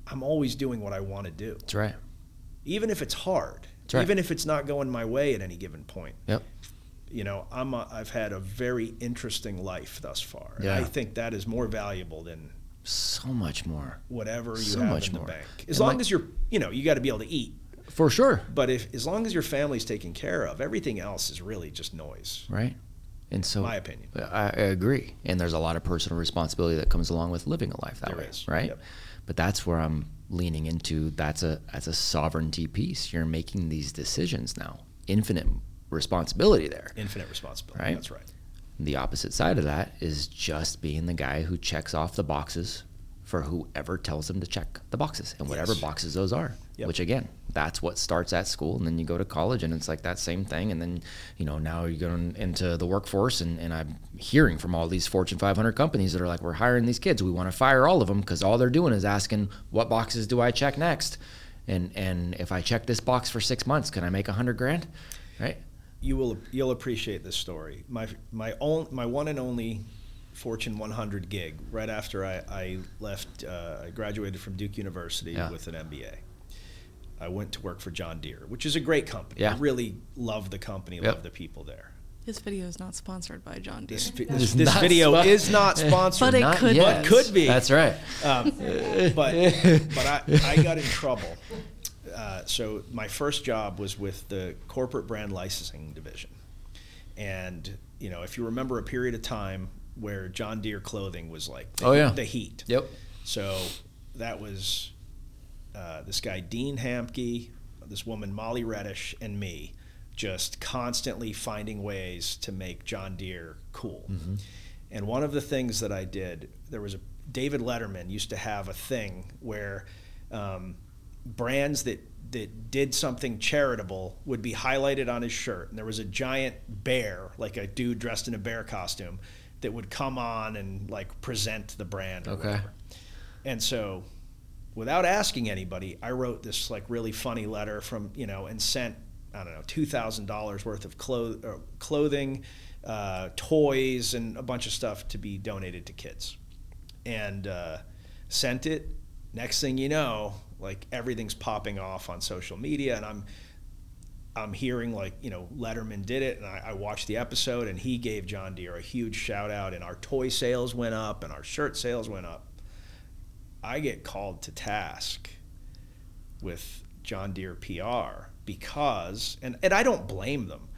i'm always doing what i want to do. That's right. Even if it's hard right. even if it's not going my way at any given point Yep. you know i'm a, i've had a very interesting life thus far and i think that is more valuable than So much more. whatever you So have much in the more. bank as And long like- as you're you know you got to be able to eat For sure. but if as long as your family's taken care of everything else is really just noise Right. And so my opinion I, I agree. And there's a lot of personal responsibility that comes along with living a life that There way, is. right? Yep. But that's where I'm leaning into. That's a that's a sovereignty piece. You're making these decisions now. Infinite responsibility there. infinite responsibility Right. that's right The opposite side of that is just being the guy who checks off the boxes for whoever tells them to check the boxes and whatever Yes. boxes those are. Yep. Which again, that's what starts at school, and then you go to college, and it's like that same thing. And then, you know, now you're going into the workforce, and, and I'm hearing from all these Fortune 500 companies that are like, we're hiring these kids, we want to fire all of them because all they're doing is asking, what boxes do I check next? And and if I check this box for six months, can I make a hundred grand? Right? you will you'll appreciate this story. My my own my one and only Fortune 100 gig right after I, I left. Uh, I graduated from Duke University Yeah. with an MBA. I went to work for John Deere, which is a great company. Yeah. I really love the company, Yep. love the people there. This video is not sponsored by John Deere. This, vi- It's this, this video spon- is not sponsored, But it Not could yet. But could be. That's right. um, but but I, I got in trouble. Uh, so my first job was with the corporate brand licensing division, and you know if you remember a period of time where John Deere clothing was like the, Oh, yeah. the heat. Yep. So that was uh, this guy Dean Hamke, this woman Molly Reddish, and me, just constantly finding ways to make John Deere cool. And one of the things that I did, there was a David Letterman used to have a thing where um, brands that that did something charitable would be highlighted on his shirt, and there was a giant bear, like a dude dressed in a bear costume, that would come on and like present the brand. Or Okay. whatever. And so, without asking anybody, I wrote this like really funny letter from you know and sent I don't know two thousand dollars worth of clo- uh, clothing, uh, toys, and a bunch of stuff to be donated to kids, and uh, sent it. Next thing you know, like everything's popping off on social media, and I'm I'm hearing like you know Letterman did it, and I, I watched the episode, and he gave John Deere a huge shout out, and our toy sales went up, and our shirt sales went up. I get called to task with John Deere PR because, and, and I don't blame them,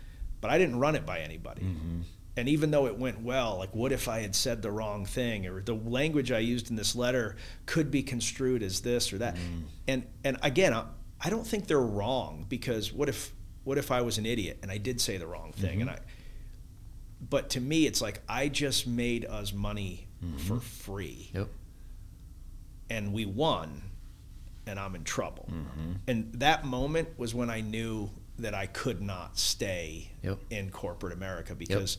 but I didn't run it by anybody. Mm-hmm. And even though it went well, like what if I had said the wrong thing or the language I used in this letter could be construed as this or that? Mm. And and again, I, I don't think they're wrong because what if what if I was an idiot and I did say the wrong thing and mm-hmm. I but to me it's like I just made us money mm-hmm. for free Yep. And we won and I'm in trouble. Mm-hmm. And that moment was when I knew that I could not stay Yep. in corporate America because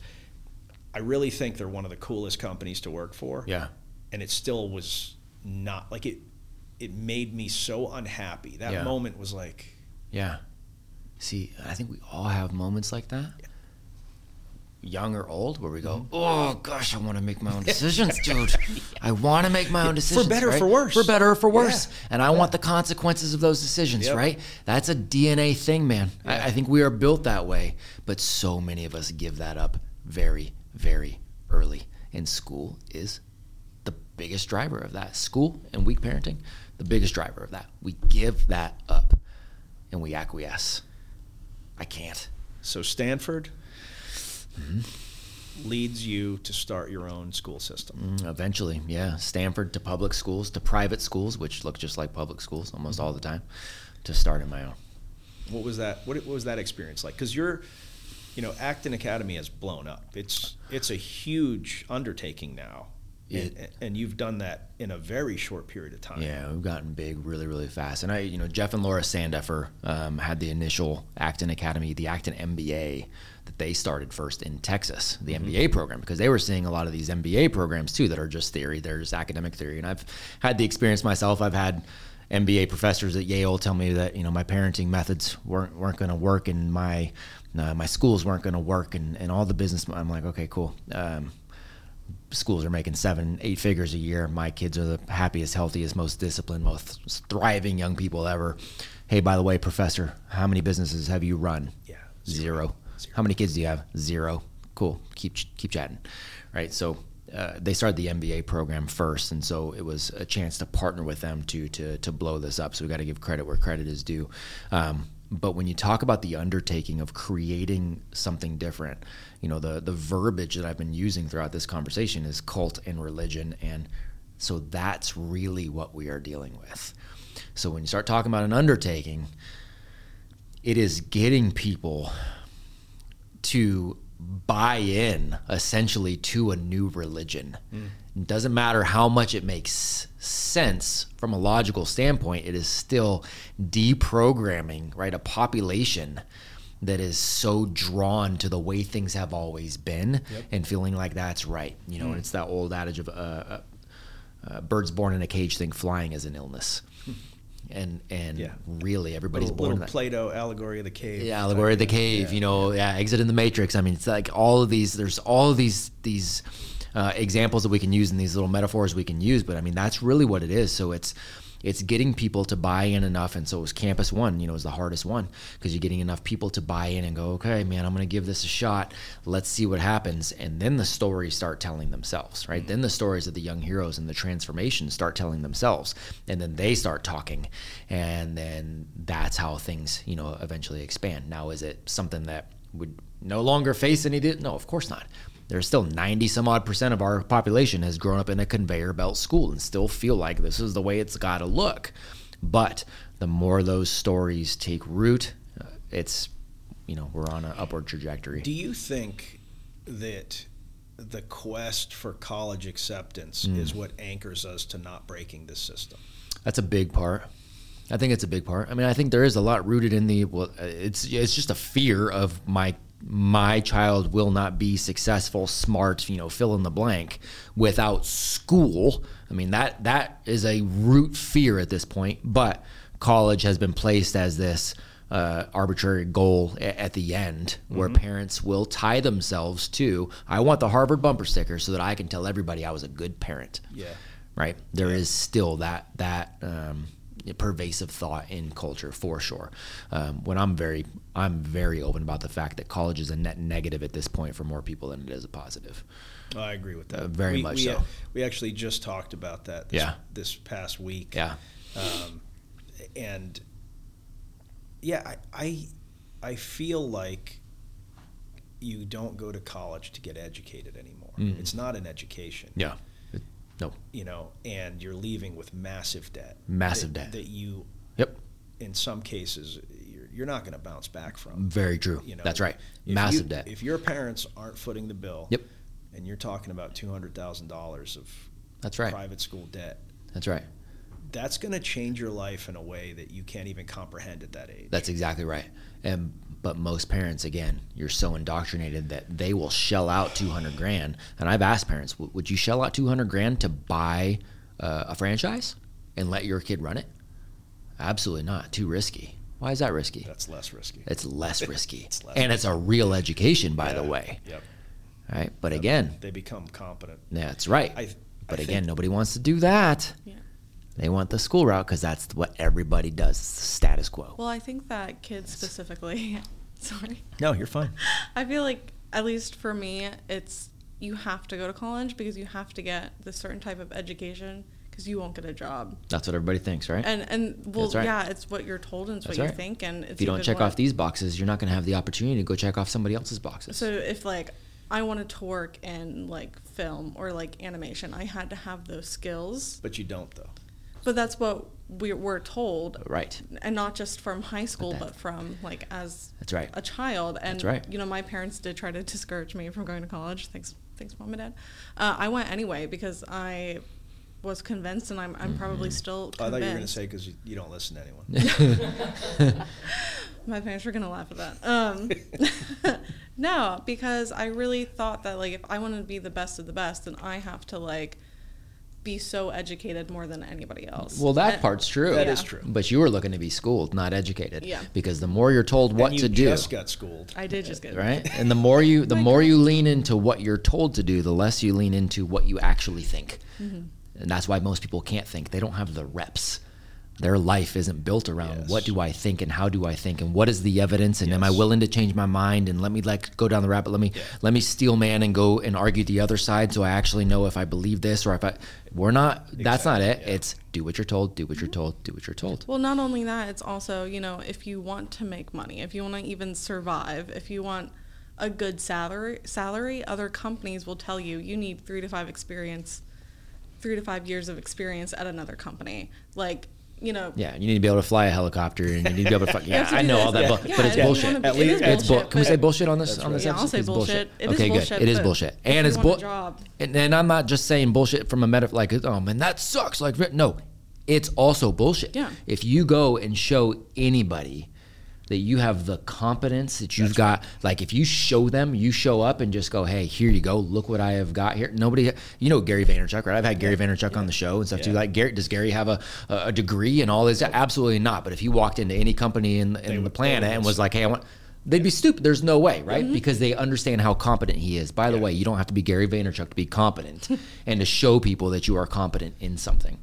I really think they're one of the coolest companies to work for. Yeah. And it still was not like it it made me so unhappy. That Yeah. moment was like Yeah. See, I think we all have moments like that. Young or old, where we go, Mm-hmm. oh gosh, I want to make my own decisions, dude. I want to make my own decisions. For better or right? for worse. For better or for worse. Yeah. And I want the consequences of those decisions, Yep. right? That's a DNA thing, man. I, I think we are built that way. But so many of us give that up very, very early. And school is the biggest driver of that. School and weak parenting, the biggest driver of that. We give that up and we acquiesce. I can't. so Stanford Mm-hmm. leads you to start your own school system. Mm, Eventually, yeah. Stanford to public schools to private schools, which look just like public schools almost all the time, to start in my own. What was that? What, what was that experience like? Because you're, you know, Acton Academy has blown up. It's it's a huge undertaking now, and, and you've done that in a very short period of time. Yeah, we've gotten big really, really fast. And I, you know, Jeff and Laura Sandefer um, had the initial Acton Academy, the Acton MBA that they started first in Texas, the MBA program, because they were seeing a lot of these MBA programs too that are just theory, they're just academic theory. And I've had the experience myself. I've had MBA professors at Yale tell me that you know my parenting methods weren't weren't going to work and my uh, my schools weren't going to work and, and all the business. I'm like, okay, cool. Um, schools are making seven, eight figures a year. My kids are the happiest, healthiest, most disciplined, most thriving young people ever. Hey, by the way, professor, how many businesses have you run? Yeah, Zero. How many kids do you have? Zero. Cool. Keep keep chatting. Right. So uh, they started the MBA program first, and so it was a chance to partner with them to to to blow this up. So we got to give credit where credit is due. Um, but when you talk about the undertaking of creating something different, you know the the verbiage that I've been using throughout this conversation is cult and religion, and so that's really what we are dealing with. So when you start talking about an undertaking, it is getting people to buy in essentially to a new religion. It doesn't matter how much it makes sense from a logical standpoint, it is still deprogramming, right? A population that is so drawn to the way things have always been and feeling like that's right. You know, and it's that old adage of uh, uh, uh, birds born in a cage think flying is an illness. And and Yeah. really everybody's little, born little. Plato allegory of the cave. Yeah, allegory of the cave. You know, yeah, exit in the matrix. I mean, it's like all of these. There's all of these these uh, examples that we can use and these little metaphors we can use. But I mean, that's really what it is. So it's it's getting people to buy in enough. And so it was Campus One. You know, is the hardest one because you're getting enough people to buy in and go, okay, man, I'm going to give this a shot. Let's see what happens. And then the stories start telling themselves, right? Then the stories of the young heroes and the transformation start telling themselves, and then they start talking, and then that's how things, you know, eventually expand. Now, is it something that would no longer face any? di- No, of course not. There's still 90 some odd percent of our population has grown up in a conveyor belt school and still feel like this is the way it's got to look. But the more those stories take root, uh, it's, you know, we're on an upward trajectory. Do you think that the quest for college acceptance Mm. is what anchors us to not breaking this system? That's a big part. I think it's a big part. I mean, I think there is a lot rooted in the well, uh, it's it's just a fear of my my child will not be successful, smart, you know, fill in the blank without school. I mean, that that is a root fear at this point, but college has been placed as this uh, arbitrary goal at the end where parents will tie themselves to I want the Harvard bumper sticker so that I can tell everybody I was a good parent Yeah. right? There is still that that um, pervasive thought in culture for sure. Um, when I'm very I'm very open about the fact that college is a net negative at this point for more people than it is a positive. I agree with that. Uh, very we, much we, so. uh, we actually just talked about that this, Yeah. this past week. Yeah, Um, and yeah, I, I I feel like you don't go to college to get educated anymore. It's not an education. Mm. yeah. No. You know, and you're leaving with massive debt. Massive that, debt. that you, Yep. in some cases, you're, you're not going to bounce back from. Very true. You know, That's right. Massive you- debt. If your parents aren't footing the bill, Yep. and you're talking about two hundred thousand dollars of That's right. private school debt, That's right. that's going to change your life in a way that you can't even comprehend at that age. That's exactly right. And but most parents, again, you're so indoctrinated that they will shell out 200 grand. And I've asked parents, would you shell out 200 grand to buy uh, a franchise and let your kid run it? Absolutely not. Too risky. Why is that risky? That's less risky. It's less risky, It's less and it's a real education, by the way. Yep. Right? But again, They become competent. that's right. I- I but think- again, nobody wants to do that. Yeah. They want the school route because that's what everybody does. It's the status quo. Well, I think that kids specifically, sorry, No, you're fine. I feel like at least for me, it's you have to go to college because you have to get the certain type of education because you won't get a job. That's what everybody thinks, right? And and well, right. yeah, it's what you're told and it's That's what right. you think. And it's if you don't check what- off these boxes, you're not going to have the opportunity to go check off somebody else's boxes. So if like I wanted to work in like film or like animation, I had to have those skills. But you don't, though. But that's what we were told, right. and not just from high school, that- but from like as That's right. a child. And That's right. you know, my parents did try to discourage me from going to college. Thanks, thanks, mom and dad. Uh, I went anyway because I was convinced, and I'm, I'm probably Mm-hmm. still I convinced. thought you were going to say because you, you don't listen to anyone. My parents were gonna laugh at that. Um, no, because I really thought that like if I wanted to be the best of the best, then I have to like be so educated more than anybody else. Well, that And- part's true. That Yeah. is true. But you were looking to be schooled, not educated. Yeah. Because the more you're told what and to you do, just got schooled. I did just get right? And the more you the My more you lean into what you're told to do, the less you lean into what you actually think. Mm-hmm. And that's why most people can't think. They don't have the reps. Their life isn't built around Yes. what do I think and how do I think and what is the evidence and am I willing to change my mind and let me like go down the rabbit. Let me let me steel man and go and argue the other side so I actually know if I believe this or if I we're not that's not it. Yeah. It's do what you're told, do what you're told, do what you're told. Well, not only that, it's also, you know, if you want to make money, if you want to even survive, if you want a good salary, salary, other companies will tell you you need 3 to 5 experience 3 to 5 years of experience at another company. Like you know, Yeah, you need to be able to fly a helicopter, and you need to be able to. Fuck, yeah, to I know this. all that, Yeah. bu- Yeah, but it's if bullshit. wanna be- At least- is It's bull. bullshit, Can we say bullshit on this That's on this right. Yeah, I'll say It's bullshit. It is okay, bullshit, good. It is bullshit, and it's want a bull. job. And, and I'm not just saying bullshit from a meta like oh man that sucks like no, it's also bullshit. Yeah. If you go and show anybody that you have the competence that you've got, like if you show them, you show up and just go, hey, here you go, look what I have got here. Nobody, you know Gary Vaynerchuk, right? I've had Gary Vaynerchuk on the show and stuff too. Like Gary, does Gary have a, a degree and all this? Absolutely not. But if he walked into any company in, in the planet and was like, hey, I want. They'd be stupid. There's no way, right? Because they understand how competent he is. By the way, you don't have to be Gary Vaynerchuk to be competent and to show people that you are competent in something.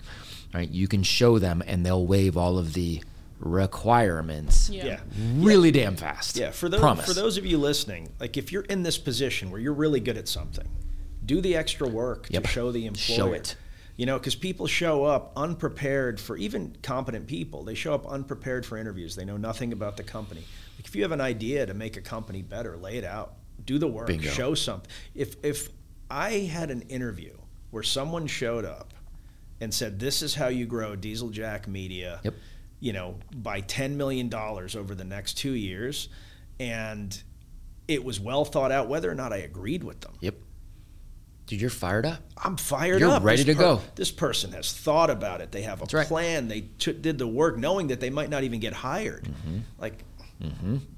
Right? You can show them and they'll waive all of the requirements Yeah. Yeah. really damn fast. Yeah, for those Promise. for those of you listening, like if you're in this position where you're really good at something, do the extra work Yep. to show the employer. Show it. You know, because people show up unprepared for even competent people. They show up unprepared for interviews. They know nothing about the company. Like if you have an idea to make a company better, lay it out. Do the work. Bingo. Show something. If if I had an interview where someone showed up and said, "This is how you grow Diesel Jack Media," Yep. You know, by ten million dollars over the next two years, and it was well thought out, whether or not I agreed with them. Yep. Dude, you're fired up. I'm fired You're up. ready This to go. This person has thought about it. They have a That's right. plan. They t- did the work, knowing that they might not even get hired. Mm-hmm. Like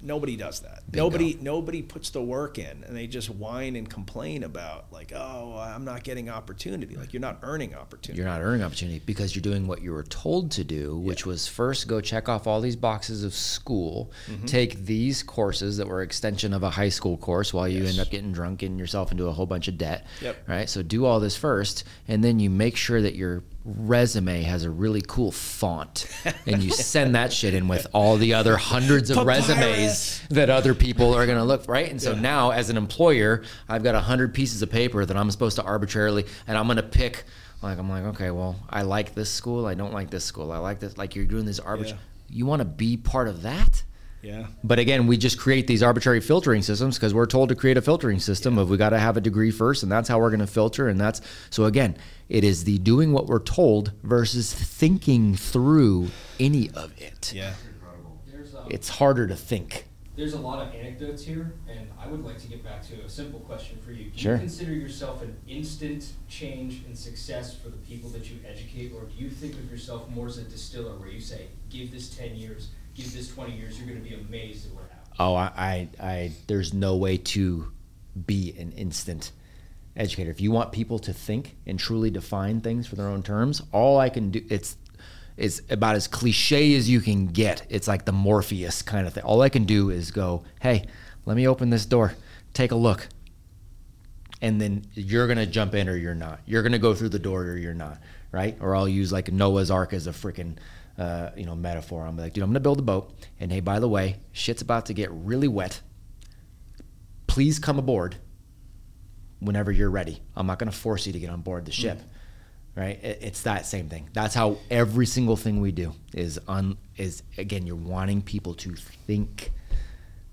nobody does that. Nobody nobody puts the work in, and they just whine and complain about like, oh, I'm not getting opportunity. Like you're not earning opportunity. You're not earning opportunity because you're doing what you were told to do, which was first go check off all these boxes of school, Mm-hmm. take these courses that were extension of a high school course while you Yes. end up getting drunk, and yourself into a whole bunch of debt. Yep. Right. So do all this first, and then you make sure that your resume has a really cool font, and you send that shit in with all the other hundreds of Papyrus. resumes that other people are going to look right. And so now, as an employer, I've got a hundred pieces of paper that I'm supposed to arbitrarily, and I'm going to pick. Like I'm like, okay, well, I like this school. I don't like this school. I like this. Like you're doing this arbitrary. You want to be part of that? Yeah. But again, we just create these arbitrary filtering systems because we're told to create a filtering system of we got to have a degree first, and that's how we're going to filter. And that's so again, it is the doing what we're told versus thinking through any of it. Yeah. Um, It's harder to think. there's a lot of anecdotes here, and I would like to get back to a simple question for you. Do Sure. you consider yourself an instant change and success for the people that you educate, or do you think of yourself more as a distiller where you say, give this 10 years, give this 20 years, you're going to be amazed at what happens? Oh, I, I, I, there's no way to be an instant educator. If you want people to think and truly define things for their own terms, all I can do, it's, it's about as cliche as you can get. It's like the Morpheus kind of thing. All I can do is go, hey, let me open this door, take a look. And then you're gonna jump in or you're not. You're gonna go through the door or you're not, right? Or I'll use like Noah's Ark as a freaking, uh, you know, metaphor. I'm like, dude, I'm gonna build a boat, and hey, by the way, shit's about to get really wet. Please come aboard whenever you're ready. I'm not gonna force you to get on board the ship, right? It, it's that same thing. That's how every single thing we do is on is again, you're wanting people to think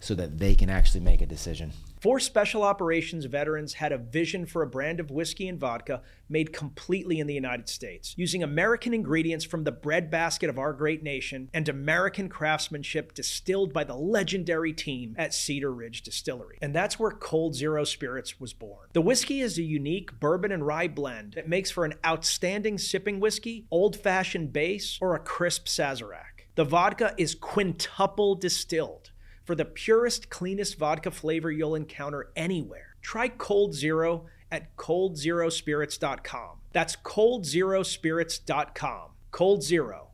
so that they can actually make a decision. Four special operations veterans had a vision for a brand of whiskey and vodka made completely in the United States, using American ingredients from the breadbasket of our great nation and American craftsmanship distilled by the legendary team at Cedar Ridge Distillery. And that's where Cold Zero Spirits was born. The whiskey is a unique bourbon and rye blend that makes for an outstanding sipping whiskey, old fashioned base, or a crisp Sazerac. The vodka is quintuple distilled for the purest, cleanest vodka flavor you'll encounter anywhere. Try Cold Zero at coldzerospirits.com. That's coldzerospirits.com. Cold Zero.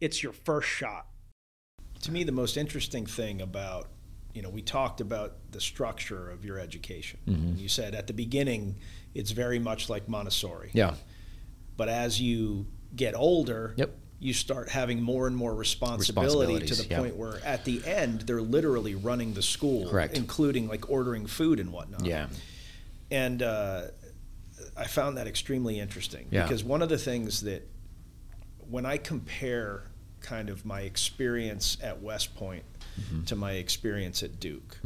It's your first shot. To me, the most interesting thing about, you know, we talked about the structure of your education. Mm-hmm. You said at the beginning, it's very much like Montessori. Yeah. But as you get older, Yep. You start having more and more responsibility to the yeah. point where at the end they're literally running the school, Correct. including like ordering food and whatnot. Yeah. And uh, I found that extremely interesting Yeah. because one of the things that when I compare kind of my experience at West Point Mm-hmm. to my experience at Duke,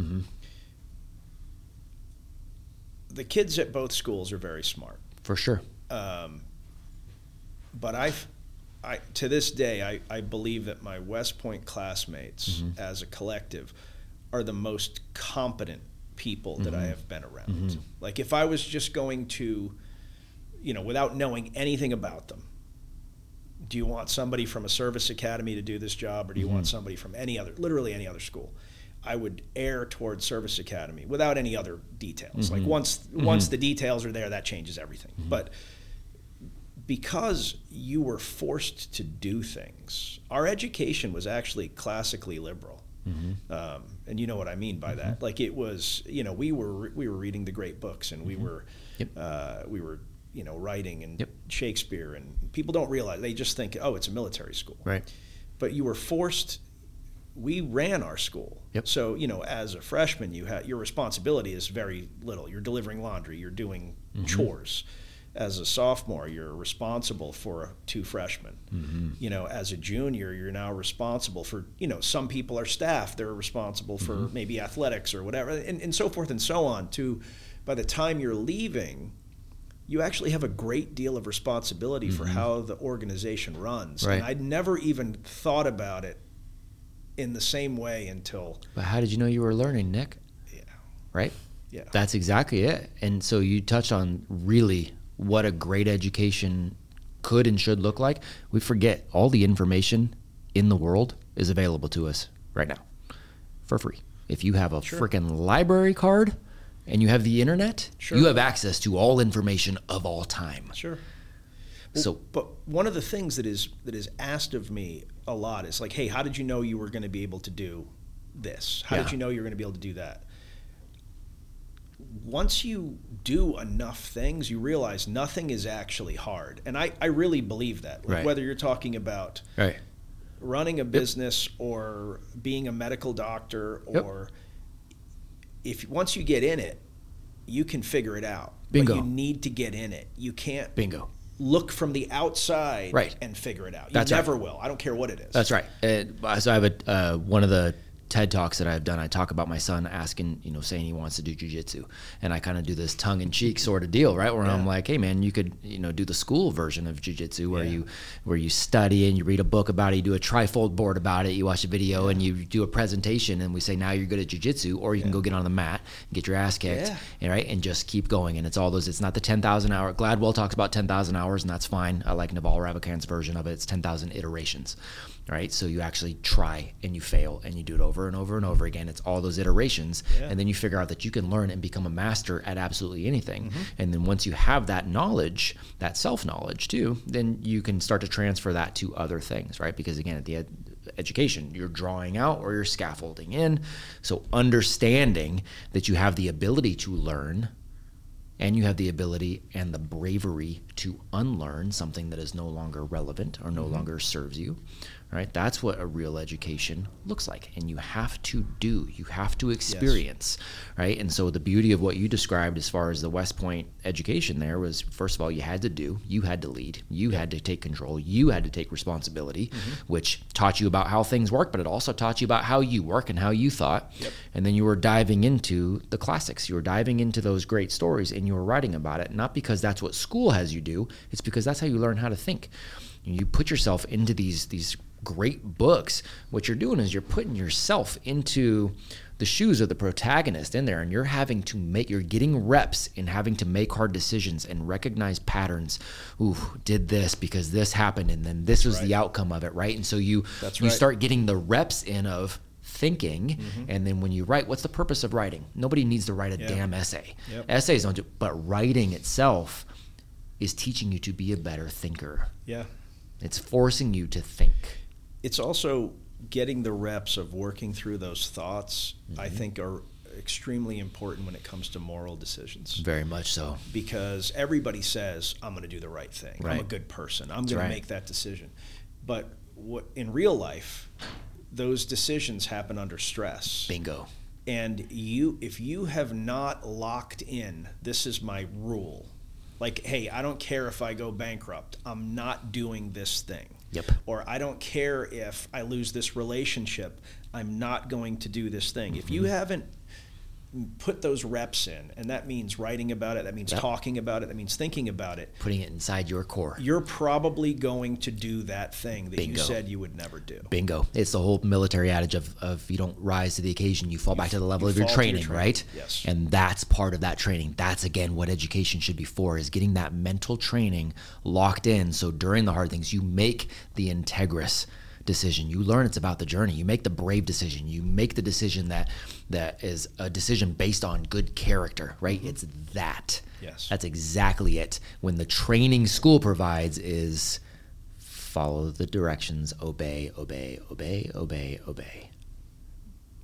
the kids at both schools are very smart. For sure. Um, but I, I to this day I, I believe that my West Point classmates Mm-hmm. as a collective are the most competent people that Mm-hmm. I have been around. Like if I was just going to, you know, without knowing anything about them, do you want somebody from a service academy to do this job or do you want Mm-hmm. somebody from any other literally any other school i would err towards service academy without any other details Mm-hmm. like once once the details are there that changes everything but because you were forced to do things our education was actually classically liberal Mm-hmm. um, and you know what I mean by that. Like it was, you know, we were we were reading the great books, and we were, Yep. uh, we were, you know, writing and Yep. Shakespeare, and people don't realize they just think, oh, it's a military school, Right. But you were forced. We ran our school, Yep. so you know, as a freshman, you had your responsibility is very little. You're delivering laundry, you're doing Mm-hmm. chores. As a sophomore, you're responsible for two freshmen. Mm-hmm. You know, as a junior, you're now responsible for, you know, some people are staff, they're responsible for Mm-hmm. maybe athletics or whatever, and, and so forth and so on. To by the time you're leaving, you actually have a great deal of responsibility for how the organization runs. Mm-hmm. Right. And I'd never even thought about it in the same way until, But how did you know you were learning, Nick? yeah, Right? yeah. That's exactly it. And so you touched on really what a great education could and should look like. We forget all the information in the world is available to us right now for free. If you have a freaking library card and you have the internet, Sure. you have access to all information of all time. Sure. So But one of the things that is that is asked of me a lot is like, hey, how did you know you were going to be able to do this? How Yeah. did you know you were going to be able to do that? Once you do enough things, you realize nothing is actually hard. And I, I really believe that. Like Right. Whether you're talking about right. running a business or being a medical doctor Yep. or if once you get in it, you can figure it out. Bingo. But you need to get in it. You can't Bingo. look from the outside Right. and figure it out. You That's right. never will. I don't care what it is. That's right. Uh, so I have a uh, one of the TED talks that I've done. I talk about my son asking, you know, saying he wants to do jujitsu, and I kind of do this tongue in cheek sort of deal, right? Where I'm like, hey man, you could, you know, do the school version of jujitsu where Yeah. you where you study and you read a book about it, you do a trifold board about it, you watch a video and you do a presentation, and we say now you're good at jujitsu, or you can go get on the mat and get your ass kicked, Yeah. and right, and just keep going. And it's all those. It's not the ten thousand hour. Gladwell talks about ten thousand hours, and that's fine. I like Naval Ravikant's version of it. It's ten thousand iterations, right? So you actually try and you fail and you do it over and over and over again. It's all those iterations, Yeah. and then you figure out that you can learn and become a master at absolutely anything. Mm-hmm. And then once you have that knowledge, that self knowledge too, then you can start to transfer that to other things, right? Because again, at the ed- education, you're drawing out or you're scaffolding in. So understanding that you have the ability to learn and you have the ability and the bravery to unlearn something that is no longer relevant or no longer serves you right? That's what a real education looks like. And you have to do you have to experience right? And so the beauty of what you described as far as the west point education there was first of all you had to do you had to lead you had to take control you had to take responsibility mm-hmm. which taught you about how things work but it also taught you about how you work and how you thought. And then you were diving into the classics. You were diving into those great stories and you were writing about it not because that's what school has you do it's because that's how you learn how to think. You put yourself into these these great books what you're doing is you're putting yourself into the shoes of the protagonist in there and you're having to make you're getting reps in having to make hard decisions and recognize patterns ooh did this because this happened and then this was the outcome of it right and so you That's you right. start getting the reps in of thinking Mm-hmm. and then when you write what's the purpose of writing nobody needs to write a Yeah. damn essay Yep. essays don't do but writing itself is teaching you to be a better thinker Yeah. it's forcing you to think It's also getting the reps of working through those thoughts, I Mm-hmm. think, are extremely important when it comes to moral decisions. very much so because everybody says I'm going to do the right thing. I'm a good person. I'm going right. to make that decision. But what in real life, those decisions happen under stress. bingo And you if you have not locked in, this is my rule. Like, hey, I don't care if I go bankrupt. I'm not doing this thing. Yep. Or I don't care if I lose this relationship. I'm not going to do this thing. If you mm-hmm. haven't put those reps in, and that means writing about it, that means talking about it, that means thinking about it, Putting it inside your core. you're probably going to do that thing that you Bingo. said you would never do. Bingo. It's the whole military adage of, of you don't rise to the occasion, you fall back to the level you of your to your training, training. right? Yes. And that's part of that training. That's again what education should be for is getting that mental training locked in so during the hard things you make the integrous decision. You learn it's about the journey. You make the brave decision. You make the decision that that is a decision based on good character, right? It's that. Mm-hmm. Yes. That's exactly it. When the training school provides is follow the directions, obey, obey, obey, obey, obey.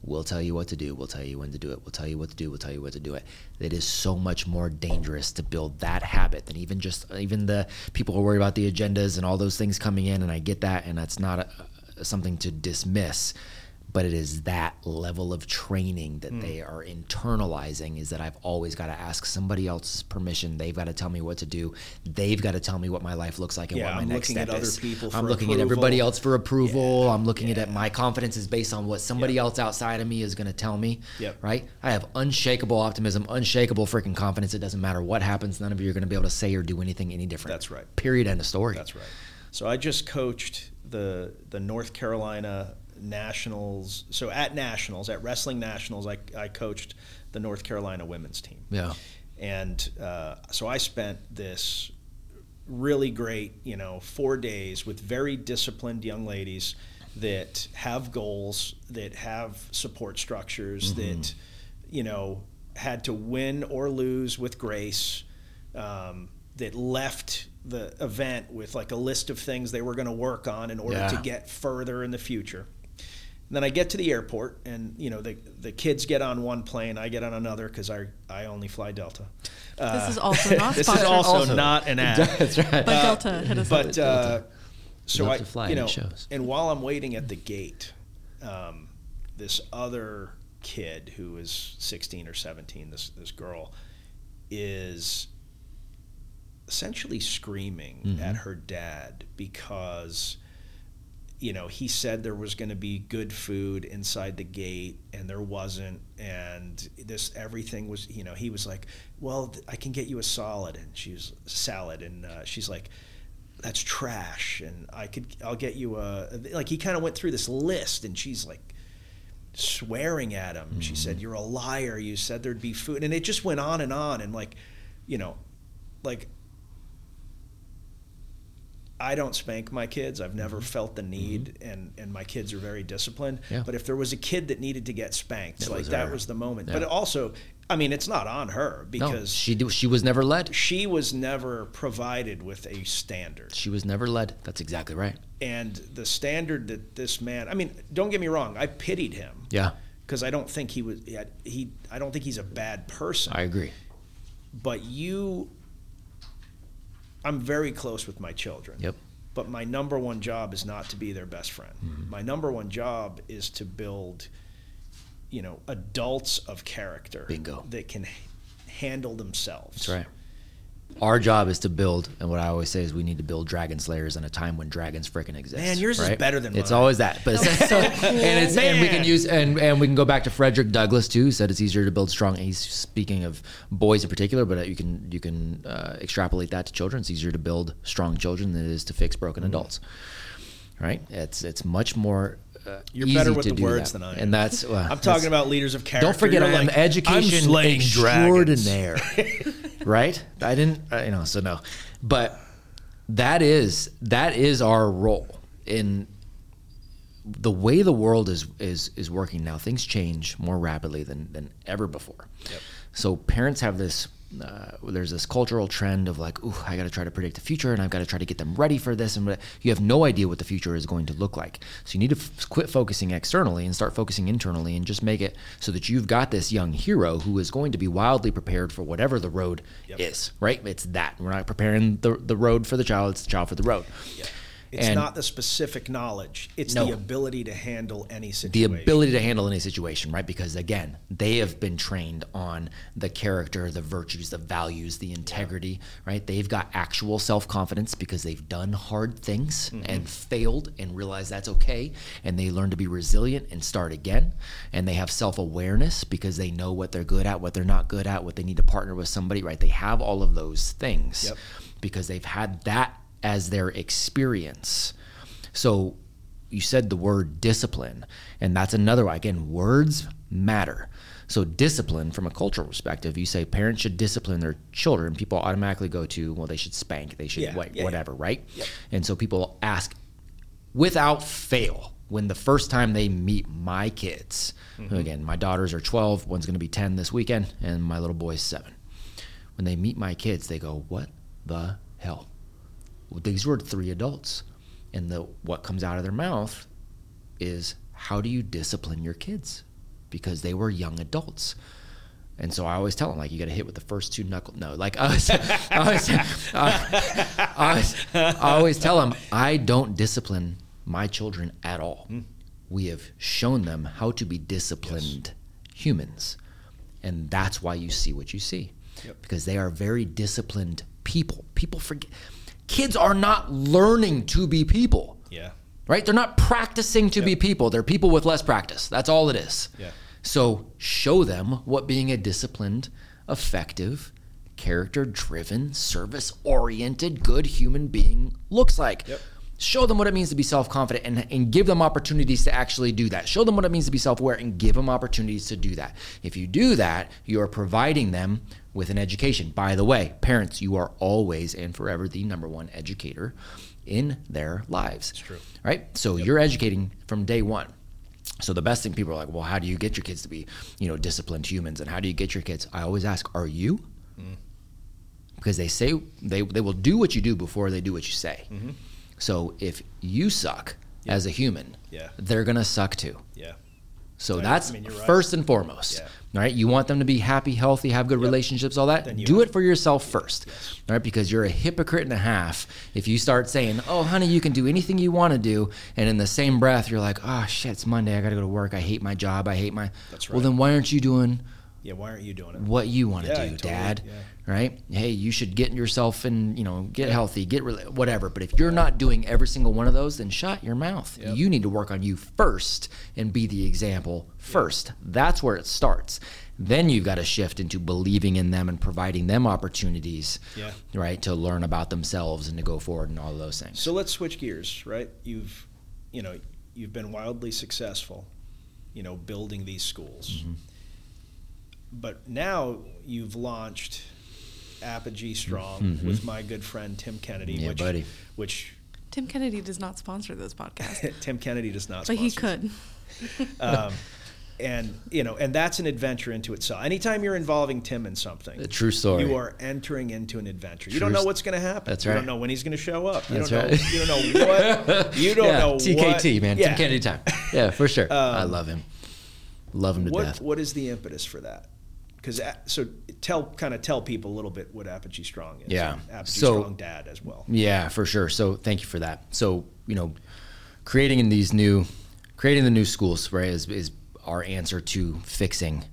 We'll tell you what to do. We'll tell you when to do it. We'll tell you what to do. We'll tell you what to do it. It is so much more dangerous to build that habit than even just even the people who worry about the agendas and all those things coming in. And I get that, and that's not a, something to dismiss. But it is that level of training that hmm. they are internalizing. Is that I've always got to ask somebody else's permission. They've got to tell me what to do. They've got to tell me what my life looks like and Yeah, what my I'm next looking step at other is. I'm looking at everybody else for approval. I'm looking at it. My confidence is based on what somebody else outside of me is going to tell me. Yep. Right? I have unshakable optimism, unshakable freaking confidence. It doesn't matter what happens. None of you are going to be able to say or do anything any different. That's right. Period. End of story. That's right. So I just coached the the North Carolina Nationals. So at Nationals, at Wrestling Nationals, I, I coached the North Carolina women's team. Yeah. And uh, so I spent this really great, you know, four days with very disciplined young ladies that have goals, that have support structures, that, you know, had to win or lose with grace, um, that left the event with like a list of things they were going to work on in order to get further in the future. And then I get to the airport, and you know the the kids get on one plane, I get on another because I I only fly Delta. Uh, This is also not this is also, Also. not an ad. That's right. But Delta hit us up. But uh, so Love I, to fly you know, shows. and while I'm waiting at the gate, um, this other kid who is 16 or 17, this this girl, is essentially screaming Mm-hmm. at her dad because you know he said there was going to be good food inside the gate and there wasn't and this everything was you know he was like well i can get you a solid and she's salad and uh, she's like that's trash and i could i'll get you a like he kind of went through this list and she's like swearing at him. She said you're a liar you said there'd be food and it just went on and on and like you know like I don't spank my kids. I've never felt the need, and, and my kids are very disciplined. Mm-hmm. Yeah. But if there was a kid that needed to get spanked, It like was that her. was the moment. Yeah. But also, I mean, it's not on her No, because she do, she was never led. she was never provided with a standard. She was never led. That's exactly right. And the standard that this man, I mean, don't get me wrong, I pitied him Yeah, because I don't think he was, he, I don't think he's a bad person. I agree. but you I'm very close with my children. Yep. But my number one job is not to be their best friend. Mm-hmm. My number one job is to build you know adults of character Bingo. that can h- handle themselves. That's right. Our job is to build, and what I always say is we need to build dragon slayers in a time when dragons freaking exist. Man, yours is better than mine. It's always that, but it's, so, and it's and we can use and and we can go back to Frederick Douglass too. Who said it's easier to build strong. He's speaking of boys in particular, but you can you can uh, extrapolate that to children. It's easier to build strong children than it is to fix broken Mm-hmm. adults. Right? It's it's much more. Uh, You're easy better with the words that. than I am. and that's well, I'm that's- talking about leaders of character. don't forget, I am like, education I'm extraordinaire. right? I didn't, uh, you know, so no, but that is that is our role in the way the world is is is working now. Things change more rapidly than than ever before. So parents have this. Uh, there's this cultural trend of like, ooh, I got to try to predict the future, and I've got to try to get them ready for this, and you have no idea what the future is going to look like. So you need to f- quit focusing externally and start focusing internally, and just make it so that you've got this young hero who is going to be wildly prepared for whatever the road Yep. is. Right? It's that we're not preparing the the road for the child; it's the child for the road. It's and not the specific knowledge; it's No. the ability to handle any situation. the ability to handle any situation, right? Because again, they have been trained on the character, the virtues, the values, the integrity, right? They've got actual self confidence because they've done hard things mm-hmm. and failed and realized that's okay. And they learn to be resilient and start again. And they have self awareness because they know what they're good at, what they're not good at, what they need to partner with somebody, right? They have all of those things Yep. because they've had that as their experience. So you said the word discipline, and that's another one. Again, words matter. So discipline, from a cultural perspective, you say parents should discipline their children. People automatically go to, well, they should spank, they should Yeah, yeah, yeah. whatever, right? And so people ask, without fail, when the first time they meet my kids, Mm-hmm. again, my daughters are 12, one's going to be 10 this weekend, and my little boy's seven. When they meet my kids, they go, "What the hell?" These were three adults, and the what comes out of their mouth is, "How do you discipline your kids?" Because they were young adults. And so I always tell them, like, you got to hit with the first two knuckle. No, like I always, I always, I, always, I always tell them, I don't discipline my children at all. Hmm. We have shown them how to be disciplined humans, and that's why you see what you see, because they are very disciplined people. People forget. Kids are not learning to be people Yeah. right? They're not practicing to be people. They're people with less practice. That's all it is. Yeah. So show them what being a disciplined, effective, character driven, service oriented, good human being looks like. Yep. Show them what it means to be self confident and, and give them opportunities to actually do that. Show them what it means to be self aware and give them opportunities to do that. If you do that, you are providing them with an education. By the way, parents, you are always and forever the number one educator in their lives. It's true. Right? So you're educating from day one. So the best thing people are like, well, how do you get your kids to be, you know, disciplined humans, and how do you get your kids? I always ask, are you? Mm. Because they say they they will do what you do before they do what you say. Mm-hmm. So if you suck as a human, Yeah. they're gonna suck too. Yeah. So that's I mean, right. first and foremost. Yeah. Right? You want them to be happy, healthy, have good relationships, all that. Do it for yourself first. All right? Because you're a hypocrite and a half if you start saying, "Oh, honey, you can do anything you want to do," and in the same breath you're like, "Oh shit, it's Monday. I got to go to work. I hate my job. I hate my." That's Well, then why aren't you doing Yeah. Why aren't you doing it? what you want to Yeah, do, totally, Dad? yeah. Right? Hey, you should get yourself and you know get healthy, get rela- whatever. But if you're not doing every single one of those, then shut your mouth. Yep. You need to work on you first and be the example first. That's where it starts. Then you've got to shift into believing in them and providing them opportunities, Yeah. right, to learn about themselves and to go forward and all of those things. So let's switch gears, right? You've, you know, you've been wildly successful, you know, building these schools. Mm-hmm. But now you've launched Apogee Strong with my good friend Tim Kennedy, Mm-hmm. Yeah, which, buddy. which Tim Kennedy does not sponsor this podcast, Tim Kennedy does not. but he could. Um, and you know, and that's an adventure into itself. Anytime you're involving Tim in something, A true story. you are entering into an adventure. You don't know what's going to happen. That's right. You don't know when he's going to show up. You That's don't know. right. You don't know what. You don't yeah, know TKT, what, man. Yeah. Tim Kennedy time. Yeah, for sure. I Um, love him. Love him to What death. What is the impetus for that? Because so tell kind of tell people a little bit what Apogee Strong is. Yeah. Apogee So- Strong Dad as well. Yeah, for sure. So thank you for that. So you know, creating in these new, creating the new schools, right, is, is our answer to fixing,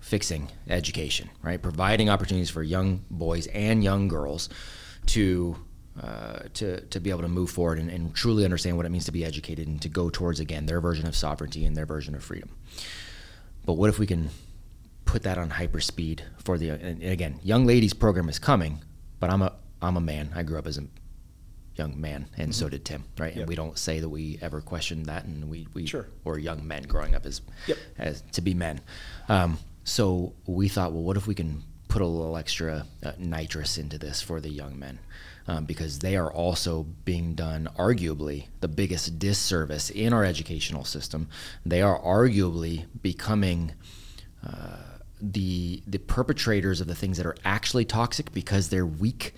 fixing education, right? Providing opportunities for young boys and young girls to. Uh, to, to be able to move forward and, and truly understand what it means to be educated and to go towards again their version of sovereignty and their version of freedom. But what if we can put that on hyperspeed for the and again, young ladies program is coming, but I'm a I'm a man. I grew up as a young man, and so did Tim, right? Yep. And we don't say that we ever questioned that, and we we Sure. were young men growing up as Yep. as to be men. Um, so we thought, well, what if we can put a little extra uh, nitrous into this for the young men? Um, because they are also being done arguably the biggest disservice in our educational system. They are arguably becoming uh, the the perpetrators of the things that are actually toxic because they're weak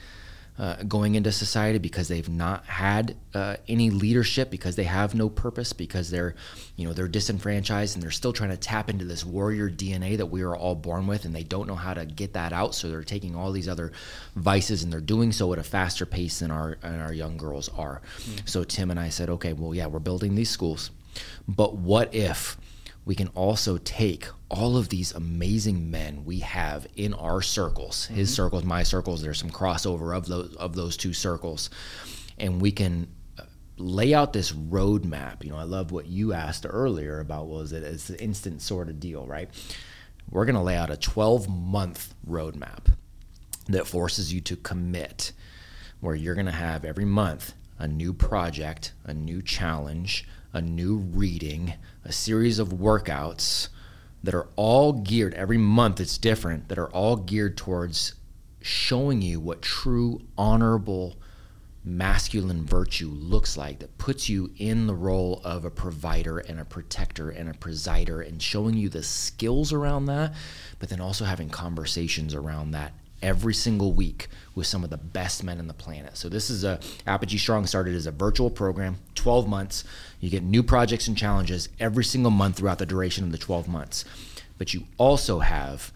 uh, going into society because they've not had uh, any leadership, because they have no purpose, because they're, you know, they're disenfranchised and they're still trying to tap into this warrior DNA that we are all born with, and they don't know how to get that out. So they're taking all these other vices and they're doing so at a faster pace than our than our young girls are. Mm. So Tim and I said, okay, well, yeah, we're building these schools, but what if we can also take all of these amazing men we have in our circles. Mm-hmm. his circles my circles there's some crossover of those of those two circles. And we can uh, lay out this roadmap. You know i love what you asked earlier about was it it's an instant sort of deal right? We're going to lay out a 12 month roadmap that forces you to commit where you're going to have every month a new project a new challenge a new reading a series of workouts that are all geared every month it's different that are all geared towards showing you what true honorable masculine virtue looks like that puts you in the role of a provider and a protector and a presider and showing you the skills around that but then also having conversations around that every single week with some of the best men in the planet. So this is a Apogee Strong started as a virtual program, 12 months. You get new projects and challenges every single month throughout the duration of the 12 months. But you also have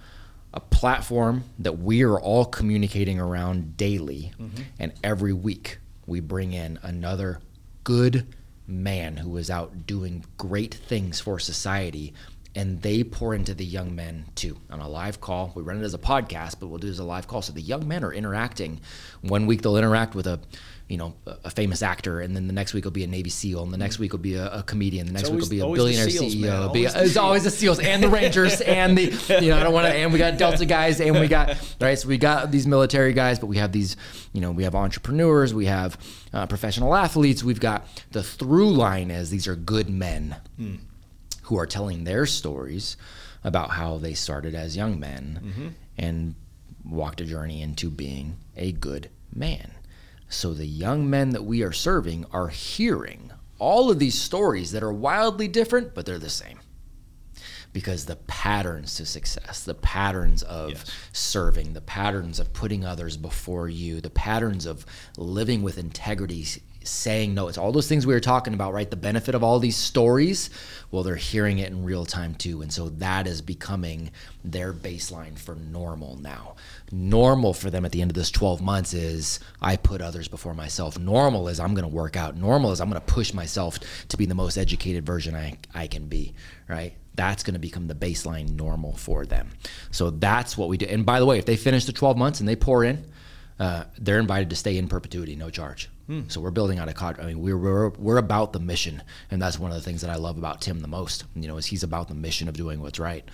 a platform that we are all communicating around daily mm-hmm. and every week we bring in another good man who is out doing great things for society and they pour into the young men too on a live call. We run it as a podcast, but we'll do it as a live call. So the young men are interacting. One week they'll interact with a, you know, a famous actor, and then the next week will be a Navy SEAL, and the next week will be a, a comedian, the next always, week will be a billionaire seals, CEO. Be, always it's always the SEALs and the Rangers and the, you know, I don't want to, and we got Delta guys, and we got right. So we got these military guys, but we have these, you know, we have entrepreneurs, we have uh, professional athletes. We've got the through line as these are good men. Hmm who are telling their stories about how they started as young men mm-hmm. and walked a journey into being a good man. So the young men that we are serving are hearing all of these stories that are wildly different, but they're the same. Because the patterns to success, the patterns of yes. serving, the patterns of putting others before you, the patterns of living with integrity saying no. It's all those things we were talking about, right? The benefit of all these stories, well, they're hearing it in real time too. And so that is becoming their baseline for normal now. Normal for them at the end of this 12 months is I put others before myself. Normal is I'm going to work out. Normal is I'm going to push myself to be the most educated version I, I can be, right? That's going to become the baseline normal for them. So that's what we do. And by the way, if they finish the 12 months and they pour in, uh, they're invited to stay in perpetuity, no charge. Hmm. So we're building out a cod. I mean, we're, we're we're about the mission, and that's one of the things that I love about Tim the most. You know, is he's about the mission of doing what's right.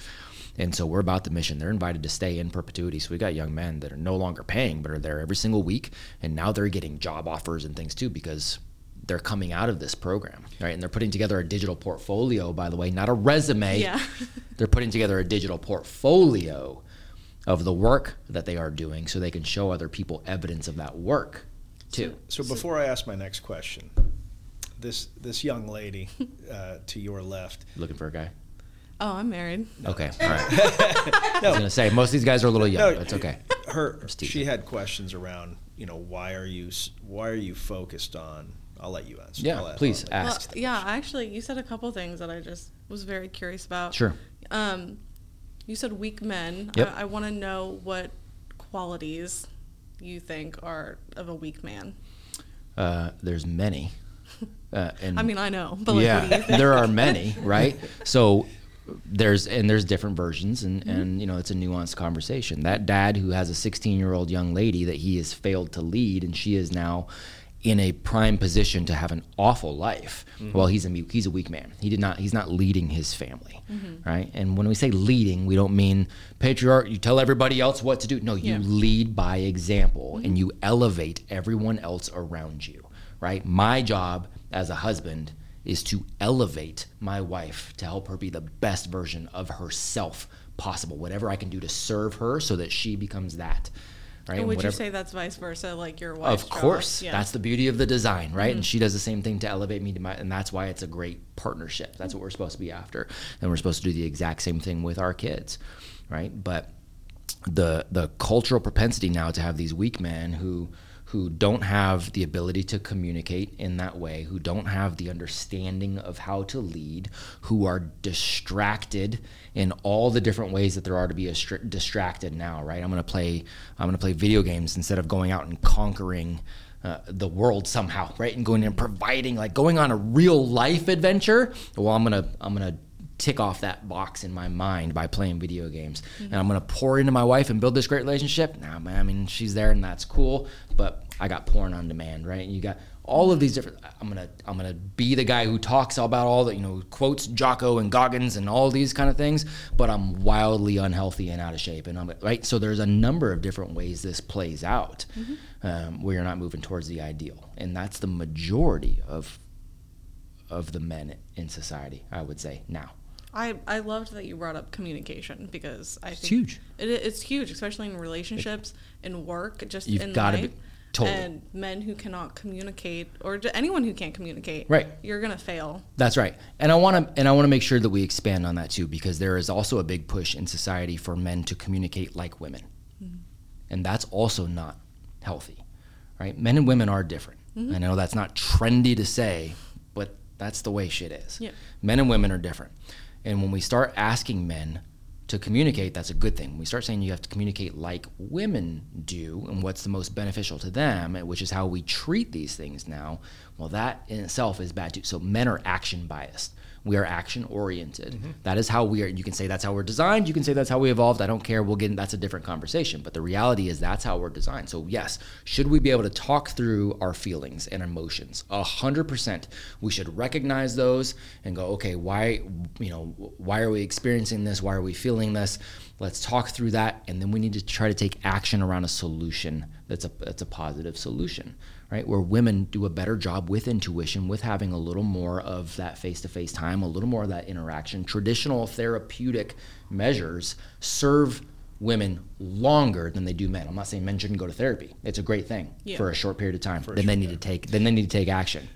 And so we're about the mission. They're invited to stay in perpetuity. So we got young men that are no longer paying, but are there every single week, and now they're getting job offers and things too because they're coming out of this program, right? And they're putting together a digital portfolio, by the way, not a resume. Yeah. they're putting together a digital portfolio of the work that they are doing so they can show other people evidence of that work too. So, so before I ask my next question, this this young lady uh, to your left, looking for a guy. Oh, I'm married. Okay, all right. no. I was gonna say most of these guys are a little young. No, it's okay. Her, she had questions around, you know, why are you why are you focused on? I'll let you answer. Yeah, I'll, please I'll ask. Well, yeah, actually, you said a couple things that I just was very curious about. Sure. Um, you said weak men. Yep. I, I want to know what qualities you think are of a weak man. Uh, there's many. Uh, and I mean, I know, but like, yeah, there are many, right? So there's and there's different versions, and mm-hmm. and you know it's a nuanced conversation. That dad who has a 16 year old young lady that he has failed to lead, and she is now in a prime position to have an awful life. Mm-hmm. Well, he's a he's a weak man. He did not he's not leading his family, mm-hmm. right? And when we say leading, we don't mean patriarch. You tell everybody else what to do. No, you yeah. lead by example, mm-hmm. and you elevate everyone else around you, right? My job as a husband is to elevate my wife to help her be the best version of herself possible. Whatever I can do to serve her, so that she becomes that right? And would Whatever. you say that's vice versa, like your wife? Of course, yeah. that's the beauty of the design, right? Mm-hmm. And she does the same thing to elevate me to my, and that's why it's a great partnership. That's what we're supposed to be after, and we're supposed to do the exact same thing with our kids, right? But the the cultural propensity now to have these weak men who who don't have the ability to communicate in that way, who don't have the understanding of how to lead, who are distracted in all the different ways that there are to be distracted now, right? I'm going to play I'm going to play video games instead of going out and conquering uh, the world somehow, right? And going and providing like going on a real life adventure. Well, I'm going to I'm going to tick off that box in my mind by playing video games. Mm-hmm. And I'm going to pour into my wife and build this great relationship. Now, nah, I mean, she's there and that's cool, but I got porn on demand, right? And you got all of these different I'm going to I'm going to be the guy who talks about all the, you know, quotes Jocko and Goggins and all these kind of things, but I'm wildly unhealthy and out of shape and I'm right? So there's a number of different ways this plays out. Mm-hmm. Um, where you're not moving towards the ideal. And that's the majority of of the men in society, I would say now. I, I loved that you brought up communication because I it's think huge. It, it's huge, especially in relationships, in work, just You've in gotta life. be- totally. And men who cannot communicate, or anyone who can't communicate, Right. You're gonna fail. That's right. And I want to and I want to make sure that we expand on that too because there is also a big push in society for men to communicate like women. Mm-hmm. And that's also not healthy. Right? Men and women are different. Mm-hmm. I know that's not trendy to say, but that's the way shit is. Men and women are different. And when we start asking men to communicate, that's a good thing. We start saying you have to communicate like women do and what's the most beneficial to them, which is how we treat these things now, well, that in itself is bad too. So men are action biased. We are action oriented. Mm-hmm. That is how we are. You can say that's how we're designed. You can say that's how we evolved. I don't care. We'll get in, that's a different conversation. But the reality is that's how we're designed. So yes, should we be able to talk through our feelings and emotions? A hundred percent. We should recognize those and go, okay, why, you know, why are we experiencing this? Why are we feeling this? Let's talk through that, and then we need to try to take action around a solution that's a that's a positive solution right? Where women do a better job with intuition, with having a little more of that face to face time, a little more of that interaction. Traditional therapeutic measures serve women longer than they do men. I'm not saying men shouldn't go to therapy. It's a great thing Yeah. for a short period of time. then they need to take then they need to take action.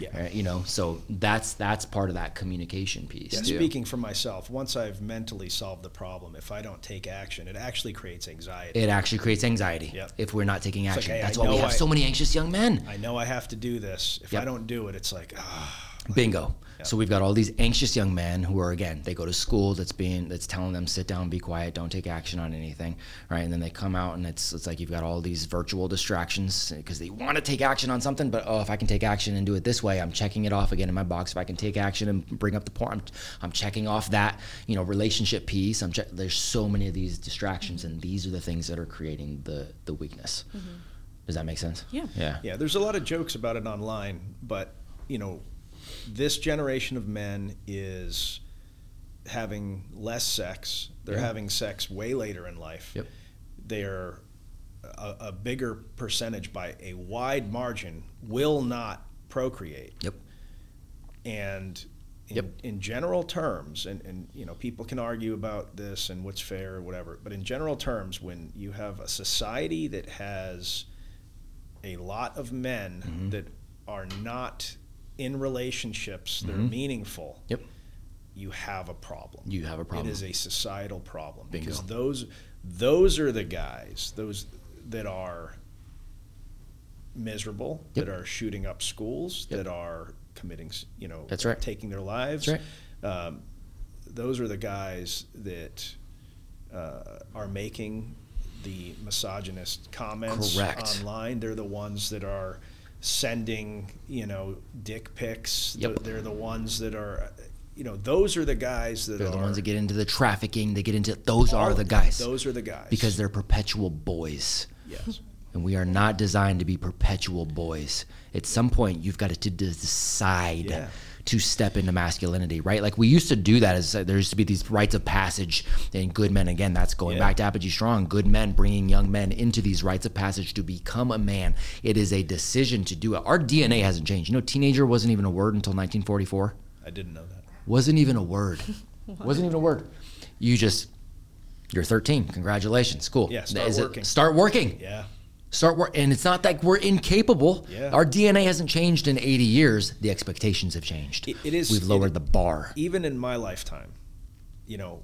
Yeah. Right? You know, so that's that's part of that communication piece. Yeah, too. speaking for myself, once I've mentally solved the problem, if I don't take action, it actually creates anxiety. It actually creates anxiety Yep. if we're not taking like, action. hey, I that's why we have I- so many anxious young men. I know I have to do this. If Yep. I don't do it, it's like, ah, Bingo. So we've got all these anxious young men who are again, they go to school that's being that's telling them sit down, be quiet, don't take action on anything, right? And then they come out and it's it's like you've got all these virtual distractions because they want to take action on something, but oh, if I can take action and do it this way, I'm checking it off again in my box. If I can take action and bring up the porn, I'm, I'm checking off that you know relationship piece. I'm che- there's so many of these distractions, and these are the things that are creating the the weakness. Mm-hmm. Does that make sense? Yeah. Yeah. yeah. There's a lot of jokes about it online, but you know, this generation of men is having less sex. They're Yeah. having sex way later in life. Yep. They're a, a bigger percentage by a wide margin will not procreate. Yep. and in, Yep. in general terms and, and you know people can argue about this and what's fair or whatever but in general terms when you have a society that has a lot of men Mm-hmm. that are not in relationships that are meaningful Mm-hmm. Yep. you have a problem You have a problem. it is a societal problem Bingo. because those those are the guys those that are miserable Yep. that are shooting up schools Yep. that are committing you know That's right. taking their lives That's um, those are the guys that uh, are making the misogynist comments Correct. online they're the ones that are sending you know dick pics Yep. they're the ones that are you know those are the guys that They're are the ones that get into the trafficking. They get into those are the guys. those are the guys because they're perpetual boys. yes And we are not designed to be perpetual boys. At some point, you've got to decide Yeah. To step into masculinity, right? Like we used to do that. As uh, there used to be these rites of passage and good men. Again, that's going Yeah. back to Apogee Strong. Good men bringing young men into these rites of passage to become a man. It is a decision to do it. Our DNA hasn't changed. You know, teenager wasn't even a word until 1944 i didn't know that wasn't even a word. wasn't even a word. You just you're 13. Congratulations. Cool. Yeah, start Is it- working. start working. yeah Start work. And it's not like we're incapable. Yeah. Our DNA hasn't changed in 80 years. The expectations have changed. It- it is- We've lowered it- the bar. even in my lifetime, you know,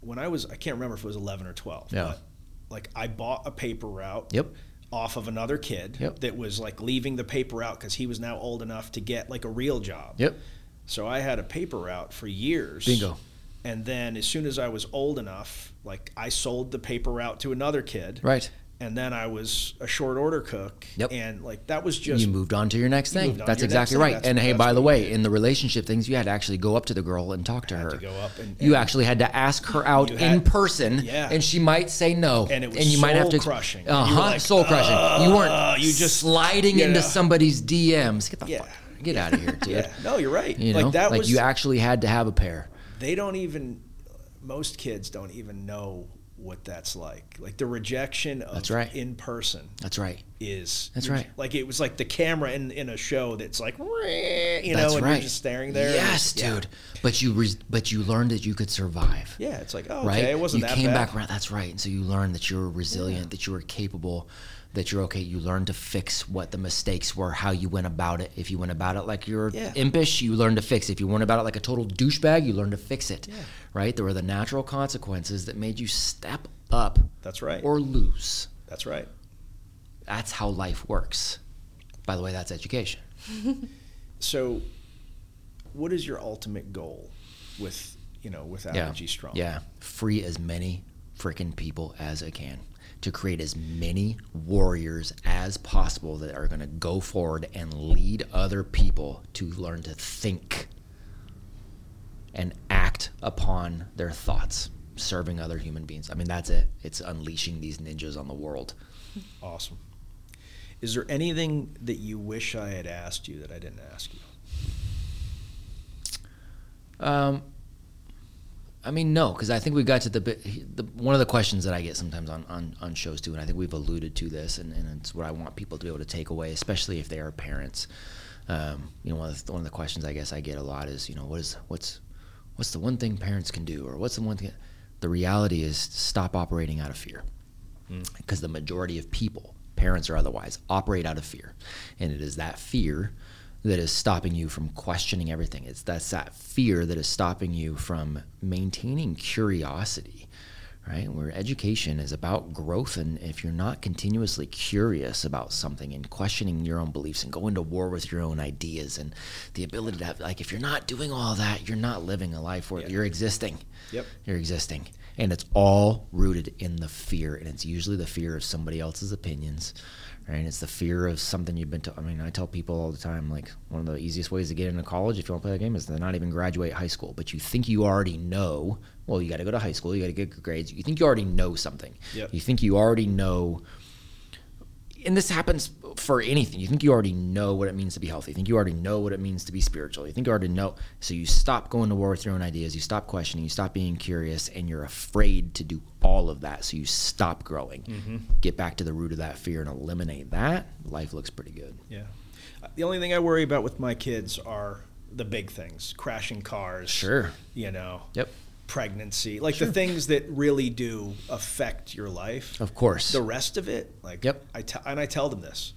when I was, I can't remember if it was 11 or 12. Yeah. But like I bought a paper route. Yep. off of another kid Yep. that was like leaving the paper route because he was now old enough to get like a real job. Yep. So I had a paper route for years. Bingo. And then as soon as I was old enough, like I sold the paper route to another kid. Right. And then I was a short order cook. Yep. And like that was just you moved on to your next thing. moved on to That's exactly right. That's- and hey, by the way, in the relationship things, you had to actually go up to the girl and talk to had her. to go up and- you actually had to ask her out in had- person, Yeah. and she might say no, And it was you might have to soul-crushing. Uh-huh. like, soul crushing. you weren't. "Uh," you just- sliding into know. somebody's DMs. Get the Yeah. fuck. Get out of here, dude. Yeah. No, you're right. You know, like that was you actually had to have a pair. they don't even most kids don't even know what that's like. Like the rejection of That's right. in person That's right. is That's right. Like it was like the camera in, in a show that's like you know, That's and right. you're just staring there. and Yes, yeah. dude. But you res- but you learned that you could survive. Yeah, it's like oh, okay, right? it wasn't you that came bad. back around. That's right. And so you learned that you were resilient, that you were capable, that you're okay. You learned to fix what the mistakes were, how you went about it. If you went about it like you're Yeah. impish, you learned to fix it. If you went about it like a total douchebag, you learned to fix it. Right? There were the natural consequences that made you step up That's right. or lose. that's right. That's how life works. By the way, that's education. So, what is your ultimate goal with you know with yeah. Strong? Yeah. Free as many freaking people as I can to create as many warriors as possible that are going to go forward and lead other people to learn to think and act upon their thoughts, serving other human beings. I mean, that's it. It's unleashing these ninjas on the world. Awesome. Is there anything that you wish I had asked you that I didn't ask you? Um, I mean, no, because I think we got to the, the one of the questions that I get sometimes on, on, on shows too, and I think we've alluded to this, and, and it's what I want people to be able to take away, especially if they are parents. Um, you know, one of, the, one of the questions I guess I get a lot is, you know, what is what's what's the one thing parents can do, or what's the one thing? The reality is stop operating out of fear, because the majority of people, parents or otherwise, operate out of fear, and it is that fear that is stopping you from questioning everything. It's that's that fear that is stopping you from maintaining curiosity, right? Where education is about growth, and if you're not continuously curious about something and questioning your own beliefs and going to war with your own ideas and the ability to have, like, if you're not doing all that, you're not living a life where Yeah. you're existing. Yep. You're existing. And it's all rooted in the fear. And it's usually the fear of somebody else's opinions, right? It's the fear of something you've been to. I mean, I tell people all the time, like, one of the easiest ways to get into college if you want to play that game is to not even graduate high school. But you think you already know, well, you got to go to high school, you got to get good grades. You think you already know something. Yep. You think you already know and this happens for anything. You think you already know what it means to be healthy. You think you already know what it means to be spiritual. You think you already know. So you stop going to war with your own ideas. You stop questioning. You stop being curious, and you're afraid to do all of that. So you stop growing. Mm-hmm. Get back to the root of that fear and eliminate that. Life looks pretty good. Yeah. Uh, The only thing I worry about with my kids are the big things crashing cars. Sure. You know, Yep. Pregnancy, like the things that really do affect your life. Of course. The rest of it, like, Yep. I te- and I tell them this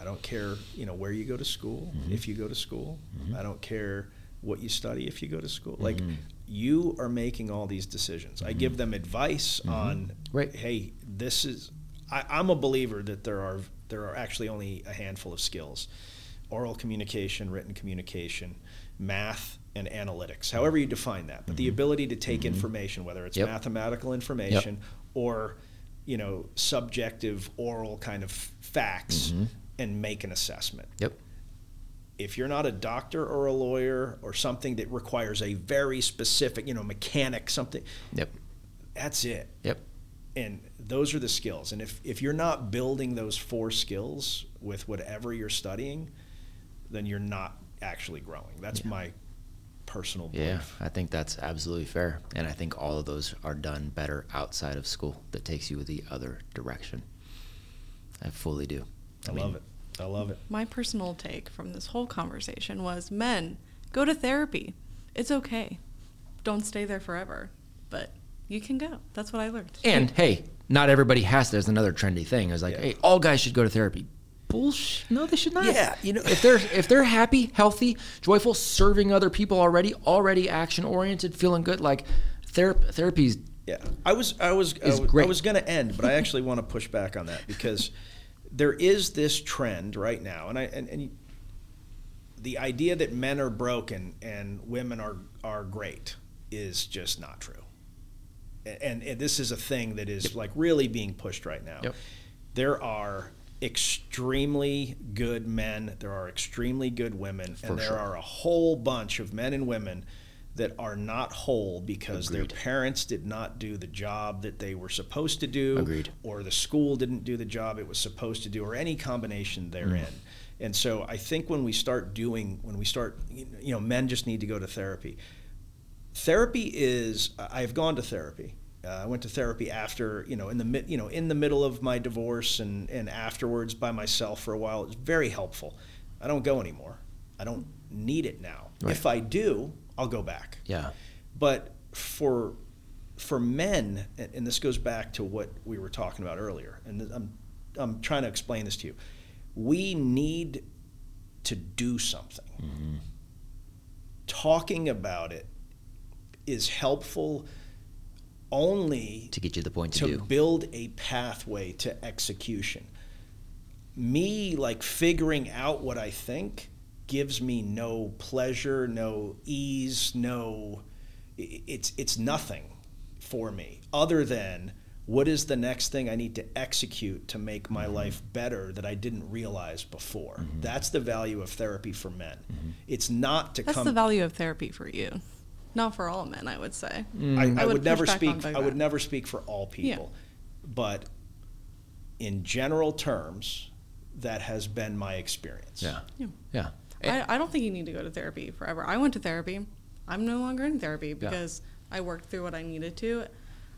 I don't care, you know, where you go to school, Mm-hmm. if you go to school. I don't care what you study if you go to school. Like, Mm-hmm. you are making all these decisions. I give them advice on, Mm-hmm. Right. hey, this is. I, I'm a believer that there are there are actually only a handful of skills: oral communication, written communication, math, and analytics. However you define that, but the mm-hmm. ability to take mm-hmm. information, whether it's Yep. mathematical information or you know subjective oral kind of facts, mm-hmm. and make an assessment Yep. if you're not a doctor or a lawyer or something that requires a very specific, you know, mechanic, something, Yep. that's it. Yep. And those are the skills. And if, if you're not building those four skills with whatever you're studying, then you're not actually growing. That's my personal belief. Yeah, I think that's absolutely fair. And I think all of those are done better outside of school that takes you the other direction. I fully do. I, mean, love it. I love it. My personal take from this whole conversation was men, go to therapy. It's okay. Don't stay there forever, but you can go. That's what I learned. And hey, not everybody has. to. There's another trendy thing. It's like, Yeah. hey, all guys should go to therapy. Bullshit. No, they should not. Yeah, you know- if they're if they're happy, healthy, joyful, serving other people already, already action oriented, feeling good, like therapy. Therapy's Yeah, I was I was I was. I was going to end, but I actually want to push back on that because there is this trend right now, and I and, and the idea that men are broken and women are are great is just not true. And, and this is a thing that is like really being pushed right now. Yep. There are extremely good men, there are extremely good women, For and there sure. are a whole bunch of men and women that are not whole because Agreed. their parents did not do the job that they were supposed to do Agreed. or the school didn't do the job it was supposed to do or any combination therein. Mm. And so I think when we start doing when we start you know men just need to go to therapy. Therapy is I've gone to therapy. Uh, I went to therapy after, you know, in the mid, you know, in the middle of my divorce and and afterwards by myself for a while. It was very helpful. I don't go anymore. I don't need it now. Right. If I do, I'll go back. Yeah. But for for men, and and this goes back to what we were talking about earlier, and I'm I'm trying to explain this to you. We need to do something. Talking about it is helpful only To get you the point to, to do. build a pathway to execution. Me like figuring out what I think gives me no pleasure, no ease, no it's it's nothing for me other than what is the next thing I need to execute to make Mm-hmm. my life better that I didn't realize before. That's the value of therapy for men. Mm-hmm. It's not to That's come That's the value of therapy for you, not for all men. I would say. Mm. I, I, I would would, never speak. I would never speak for all people, but in general terms, that has been my experience. Yeah. Yeah. Yeah. I, I don't think you need to go to therapy forever. I went to therapy. I'm no longer in therapy because I worked through what I needed to.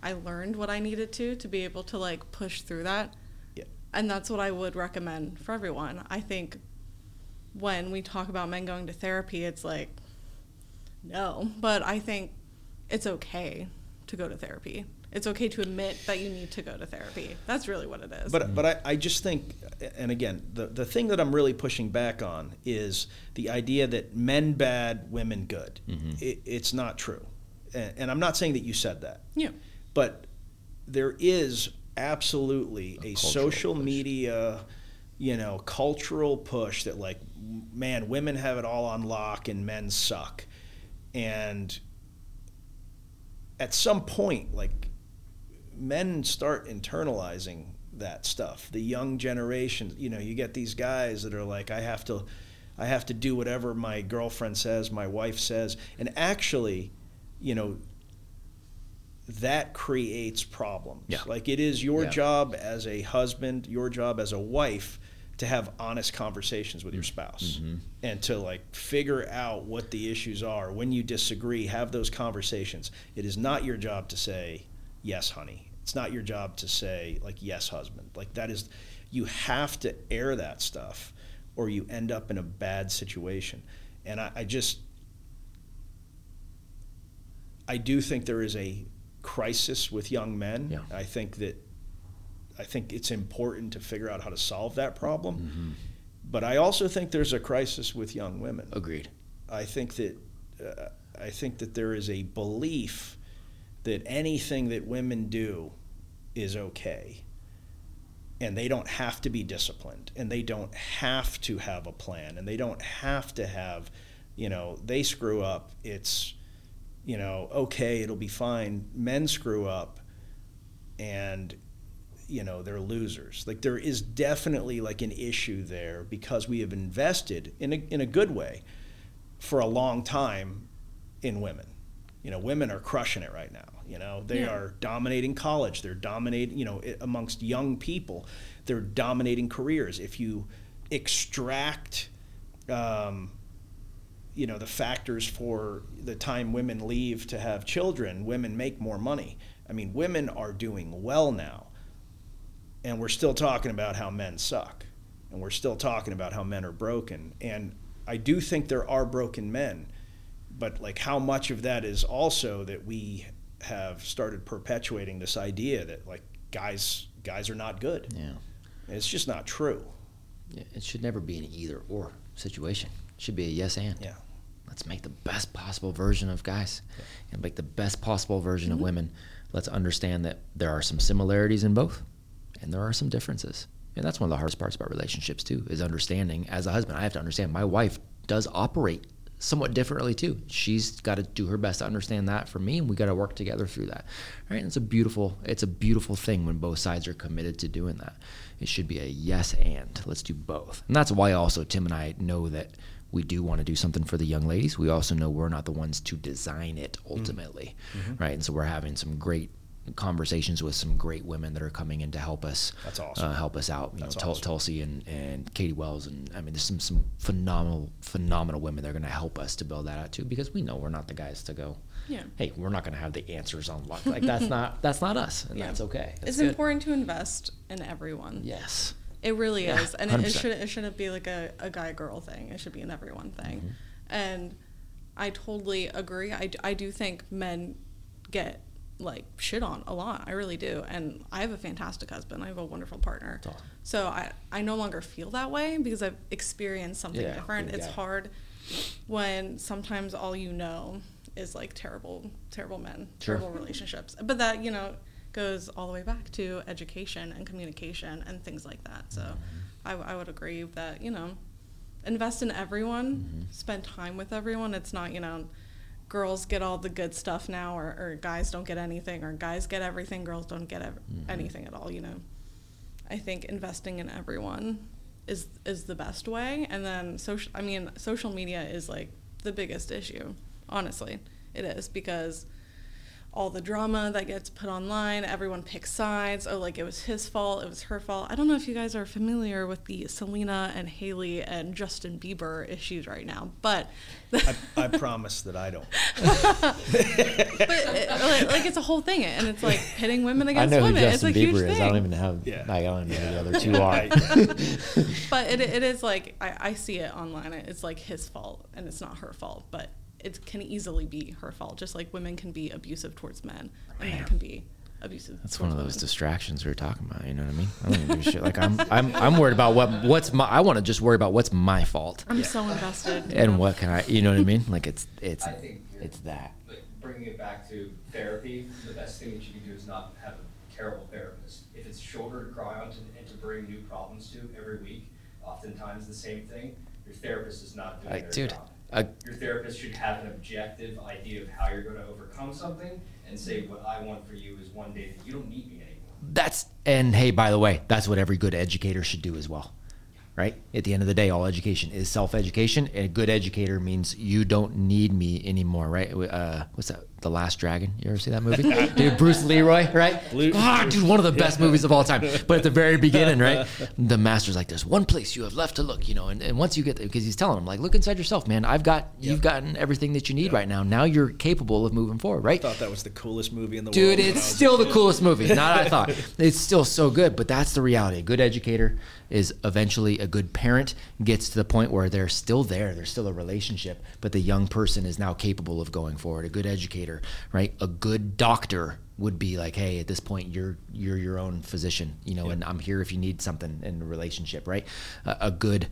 I learned what I needed to to be able to like push through that. Yeah. And that's what I would recommend for everyone. I think when we talk about men going to therapy, it's like, no. But I think it's okay to go to therapy. It's okay to admit that you need to go to therapy. That's really what it is. But but I, I just think, and again, the the thing that I'm really pushing back on is the idea that men bad, women good. Mm-hmm. It, it's not true, and, and I'm not saying that you said that. yeah. but there is absolutely a, cultural social push. media you know cultural push that like man women have it all on lock and men suck and at some point like men start internalizing that stuff the young generation you know you get these guys that are like i have to i have to do whatever my girlfriend says my wife says and actually you know that creates problems. Yeah. Like it is your Yeah. job as a husband, your job as a wife to have honest conversations with your Mm-hmm. spouse and to like figure out what the issues are. When you disagree, have those conversations. It is not your job to say, "Yes, honey." It's not your job to say like, "Yes, husband." Like that is you have to air that stuff or you end up in a bad situation. And I, I just I do think there is a crisis with young men. Yeah. I think that I think it's important to figure out how to solve that problem. Mm-hmm. But I also think there's a crisis with young women. Agreed. I think that uh, I think that there is a belief that anything that women do is okay. And they don't have to be disciplined and they don't have to have a plan and they don't have to have, you know, they screw up, it's you know, okay, it'll be fine. Men screw up and you know, they're losers. Like there is definitely like an issue there because we have invested in a in a good way for a long time in women. You know, women are crushing it right now. You know, they Yeah. are dominating college. They're dominating, you know, amongst young people. They're dominating careers. If you extract, um, you know, the factors for the time women leave to have children, women make more money. I mean, women are doing well now. And we're still talking about how men suck. And we're still talking about how men are broken. And I do think there are broken men but like how much of that is also that we have started perpetuating this idea that like guys guys are not good Yeah. And it's just not true It should never be an either or situation. It should be a yes and. yeah Let's make the best possible version of guys and make the best possible version Mm-hmm. of women. Let's understand that there are some similarities in both and there are some differences. And that's one of the hardest parts about relationships too, is understanding. As a husband, I have to understand my wife does operate somewhat differently too. She's got to do her best to understand that for me, and we got to work together through that. Right? And it's a beautiful, it's a beautiful thing when both sides are committed to doing that. It should be a yes and let's do both. And that's why also Tim and I know that we do want to do something for the young ladies. We also know we're not the ones to design it ultimately, mm-hmm. right? And so we're having some great conversations with some great women that are coming in to help us. That's awesome. Uh, help us out. You That's know, awesome. Tulsi and, and Katie Wells, and I mean, there's some some phenomenal phenomenal women that are going to help us to build that out too, because we know we're not the guys to go. Yeah. Hey, we're not going to have the answers on luck. Like that's not that's not us, and Yeah. that's okay. That's it's good. important to invest in everyone. Yes. It really Yeah, is, and it, it 100%. shouldn't it shouldn't be like a, a guy girl thing. It should be an everyone thing, Mm-hmm. and I totally agree. I I do think men get like shit on a lot. I really do, and I have a fantastic husband. I have a wonderful partner. awesome. So I I no longer feel that way because I've experienced something Yeah, different. good It's hard when sometimes all you know is like terrible terrible men, Sure. terrible relationships. But that you know goes all the way back to education and communication and things like that. So mm-hmm. I, I would agree that you know invest in everyone, mm-hmm. spend time with everyone. It's not you know girls get all the good stuff now or, or guys don't get anything or guys get everything girls don't get ev- mm-hmm. anything at all you know? I think investing in everyone is is the best way and then social i mean social media is like the biggest issue honestly. It is because all the drama that gets put online everyone picks sides oh like it was his fault it was her fault i don't know if you guys are familiar with the selena and hailey and justin bieber issues right now but I, I promise that I don't. but it, like, like it's a whole thing, and it's like pitting women I against know who women. it's a Justin huge Bieber thing. is. I don't even have. Yeah. I don't even know who the other two are. But it, it is like I, I see it online. It's like his fault, and it's not her fault. But it can easily be her fault, just like women can be abusive towards men, and men can be abusive. That's towards one of those women. distractions we were talking about. You know what I mean? I don't even give a shit. Like I'm, I'm, I'm worried about what, what's my. I want to just worry about what's my fault I'm so invested. and what can I. You know what I mean? Like it's, it's, I think it's that. Like bringing it back to therapy, the best thing that you can do is not have a terrible therapist. If it's shoulder to cry on to, and to bring new problems to every week, oftentimes the same thing, your therapist is not doing I- their dude, job. I- your therapist should have an objective idea of how you're going to overcome something and say, what I want for you is one day that you don't need me anymore. That's and hey, by the way, that's what every good educator should do as well. Right? At the end of the day, all education is self-education. And a good educator means you don't need me anymore, right? Uh, what's that? The Last Dragon. You ever see that movie? dude, Bruce Leroy, right? Blue- ah, dude, one of the best movies of all time. But at the very beginning, right? The master's like, "There's one place you have left to look," you know. And, and once you get there, because he's telling him, like, "Look inside yourself, man. I've got, you've gotten everything that you need right now. Now you're capable of moving forward, right?" I thought that was the coolest movie in the world. Dude, it's still the coolest movie. Not I thought. It's still so good, but that's the reality. A good educator is eventually a good parent gets to the point where they're still there, there's still a relationship, but the young person is now capable of going forward. A good educator, right? A good doctor would be like, "Hey, at this point you're you're your own physician, you know, and I'm here if you need something in a relationship, right? A, a good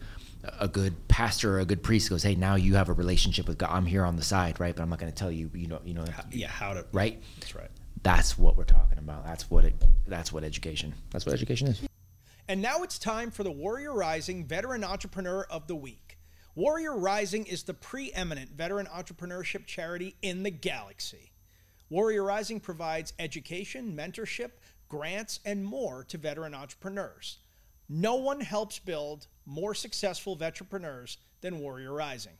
a good pastor or a good priest goes, "Hey, now you have a relationship with God. I'm here on the side, right? But I'm not going to tell you, you know, you know, Yeah, how to. right? That's right. That's what we're talking about. That's what it. That's what education. That's what education is. And now it's time for the Warrior Rising Veteran Entrepreneur of the Week. Warrior Rising is the preeminent veteran entrepreneurship charity in the galaxy. Warrior Rising provides education, mentorship, grants, and more to veteran entrepreneurs. No one helps build more successful veteranpreneurs than Warrior Rising.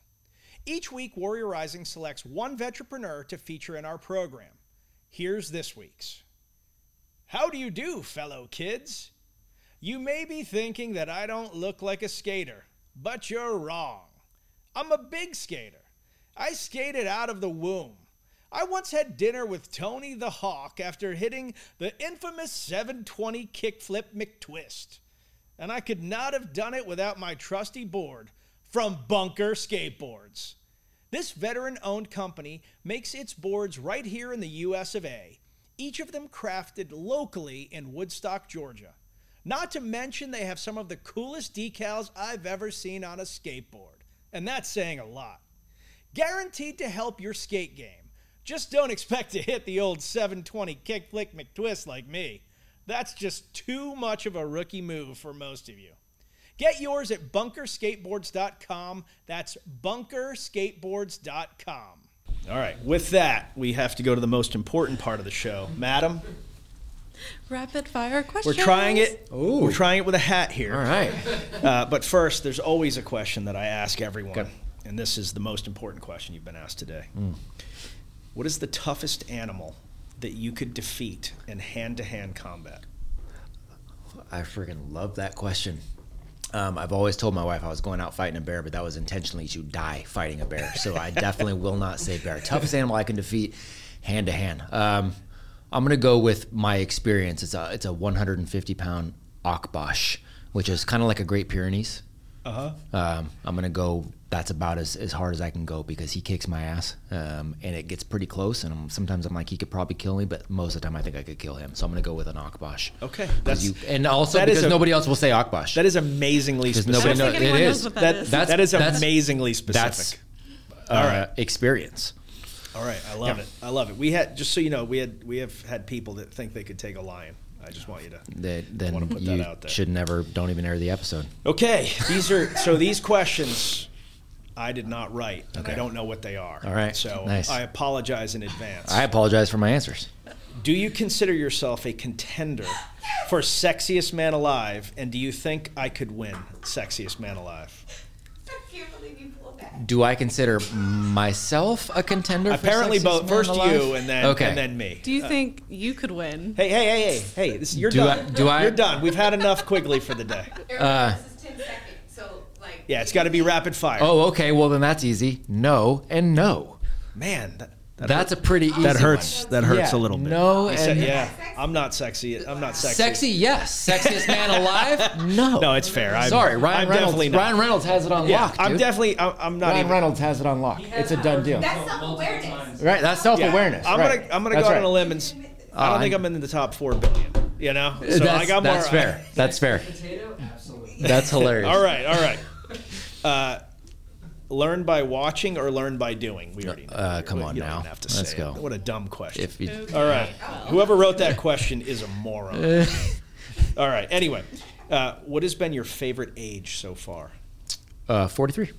Each week, Warrior Rising selects one veteranpreneur to feature in our program. Here's this week's. How do you do, fellow kids? You may be thinking that I don't look like a skater, but you're wrong. I'm a big skater. I skated out of the womb. I once had dinner with Tony the Hawk after hitting the infamous 720 kickflip McTwist. And I could not have done it without my trusty board from Bunker Skateboards. This veteran owned company makes its boards right here in the US of A, each of them crafted locally in Woodstock, Georgia. Not to mention, they have some of the coolest decals I've ever seen on a skateboard. And that's saying a lot. Guaranteed to help your skate game. Just don't expect to hit the old 720 kickflip McTwist like me. That's just too much of a rookie move for most of you. Get yours at bunkerskateboards.com. That's bunkerskateboards.com. All right, with that, we have to go to the most important part of the show. Madam, Rapid fire question. we're trying it. We're trying it with a hat here. All right. Uh, but first, there's always a question that I ask everyone, and this is the most important question you've been asked today. What is the toughest animal that you could defeat in hand-to-hand combat? I freaking love that question. Um, I've always told my wife I was going out fighting a bear, but that was intentionally to die fighting a bear. So I definitely will not say bear. Toughest animal I can defeat, hand to hand. I'm gonna go with my experience. It's a it's a 150 pound Akbash, which is kind of like a Great Pyrenees. Uh-huh. Um, I'm gonna go. That's about as, as hard as I can go because he kicks my ass, um, and it gets pretty close. And I'm, sometimes I'm like he could probably kill me, but most of the time I think I could kill him. So I'm gonna go with an Akbash. Okay, that's you, and also that is because a- nobody else will say Akbash. that is amazingly Because specific. nobody knows. don't It knows is. what that that, is. That's- that is that's- amazingly specific. That's uh, experience. All right, I love it. I love it. We had just so you know, we had we have had people that think they could take a lion. I just want you to. That then wanna put that out there. should never. Don't even air the episode. Okay, these are so these questions I did not write, and I don't know what they are. All right, so nice. I apologize in advance. I apologize for my answers. Do you consider yourself a contender for sexiest man alive, and do you think I could win sexiest man alive? I can't believe you pulled that. Do I consider myself a contender? for Apparently, Sexiest both first you and then okay. and then me. Do you uh, think you could win? Hey, hey, hey, hey, hey! This, you're Do I- done. do I- You're done. We've had enough Quigley for the day. Eric, uh, this is 10 seconds, so like. Yeah, it's got to be rapid fire. Oh, okay. Well, then that's easy. No and no. man, that, that That's a pretty easy. that hurts. one. That hurts Yeah, a little bit. no He said, yeah, I'm not sexy. I'm not sexy. Sexy, yes. Sexiest man alive? No. No, it's fair. I'm, Sorry, Ryan I'm Reynolds. definitely not. Ryan Reynolds has it on yeah, lock. I'm definitely. I'm, I'm not Ryan even. Reynolds has it on lock. It's a done deal. That's self awareness. Right, that's self-awareness. I'm right. gonna. I'm gonna That's go out right. on a limb and. s- I don't Uh, think I- I'm in the top four billion. You know, so that's, I got more. that's fair. That's fair. Potato? Absolutely. That's hilarious. all right, all right. Uh, learn by watching or learn by doing? We already know. Uh, come on you don't now. have to Let's say go. It. What a dumb question. If you, All right. Whoever wrote that question is a moron. All right. Anyway, uh, what has been your favorite age so far? uh, 43,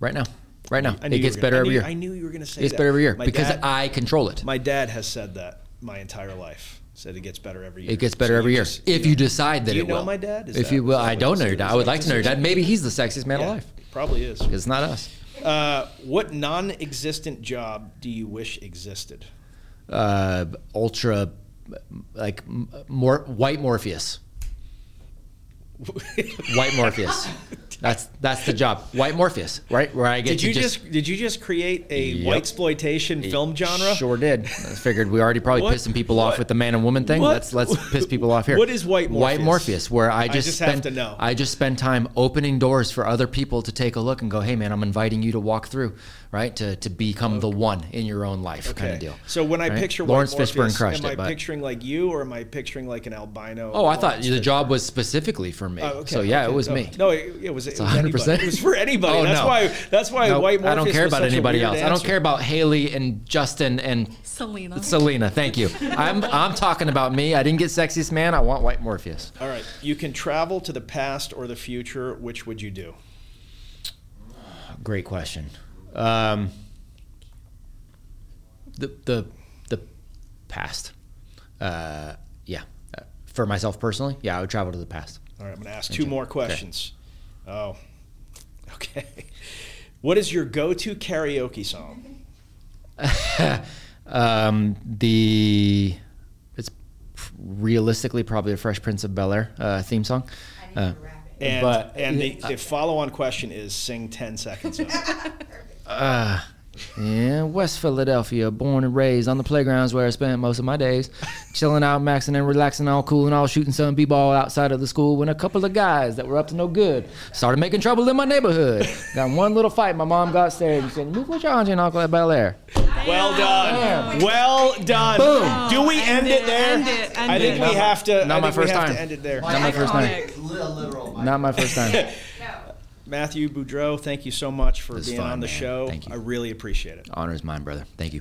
right now, right now, I knew it gets better gonna, every I year. I knew you were going to say It gets that. better every year My because dad, I control it. my dad has said that my entire life. Said it gets better every year. It gets better So every year just- if you decide that Do you it know will. my dad? Is if that- you will, I don't know your dad. I would like to know your dad. Maybe he's the sexiest man Yeah, alive. Probably is. It's not us. Uh, what non-existent job do you wish existed? Uh, ultra, like m- more white Morpheus. White Morpheus. That's that's the job. White Morpheus, right? Where I get Did to you just, did you just create a Yep. white exploitation film genre? Sure did. I figured we already probably What? pissing people off with the man and woman thing. What? Let's let's piss people off here. What is white Morpheus? White Morpheus? Where I just, just have to know. I just spend time opening doors for other people to take a look and go, hey man, I'm inviting you to walk through, right? To to become the one in your own life, kind of deal. So when I Right? picture Laurence White Fishburne Morpheus, crushed am it, I but- picturing like you, or am I picturing like an albino? Oh, I thought Laurence the Fishburne? job was specifically for me. Oh, okay, so yeah, okay. it was no, me. No, it, it was. It 100%. anybody. It was for anybody. Oh, that's no. why. That's why Nope, White Morpheus. I don't care about anybody weird else. I don't care about Hailey and Justin and Selena. Selena. Thank you. I'm I'm talking about me. I didn't get sexiest man. I want White Morpheus. All right, you can travel to the past or the future. Which would you do? Great question. Um, the the the past. Uh, yeah. Uh, for myself personally, yeah, I would travel to the past. All right, I'm going to ask two more questions. Oh, okay. What is your go-to karaoke song? Um, the it's realistically probably the Fresh Prince of Bel Air uh, theme song. I need Uh, to wrap it. And But- and the, the follow-on question is sing 10 seconds of it. Uh, yeah, West Philadelphia, born and raised on the playgrounds where I spent most of my days, chilling out, maxing and relaxing, all cool and all shooting some b-ball outside of the school when a couple of guys that were up to no good started making trouble in my neighborhood. got in one little fight. My mom got scared and said, "Move with your auntie and uncle at Bel Air." Well done. Well done. Boom. Do we End end, it it, there? end it, end I think it. we have to. not I my think we first have time. to end it there. Not my first time. Not my first time. Matthew Beaudreau, thank you so much for being fun, on the man. show. Thank you. I really appreciate it. Honor is mine, brother. Thank you.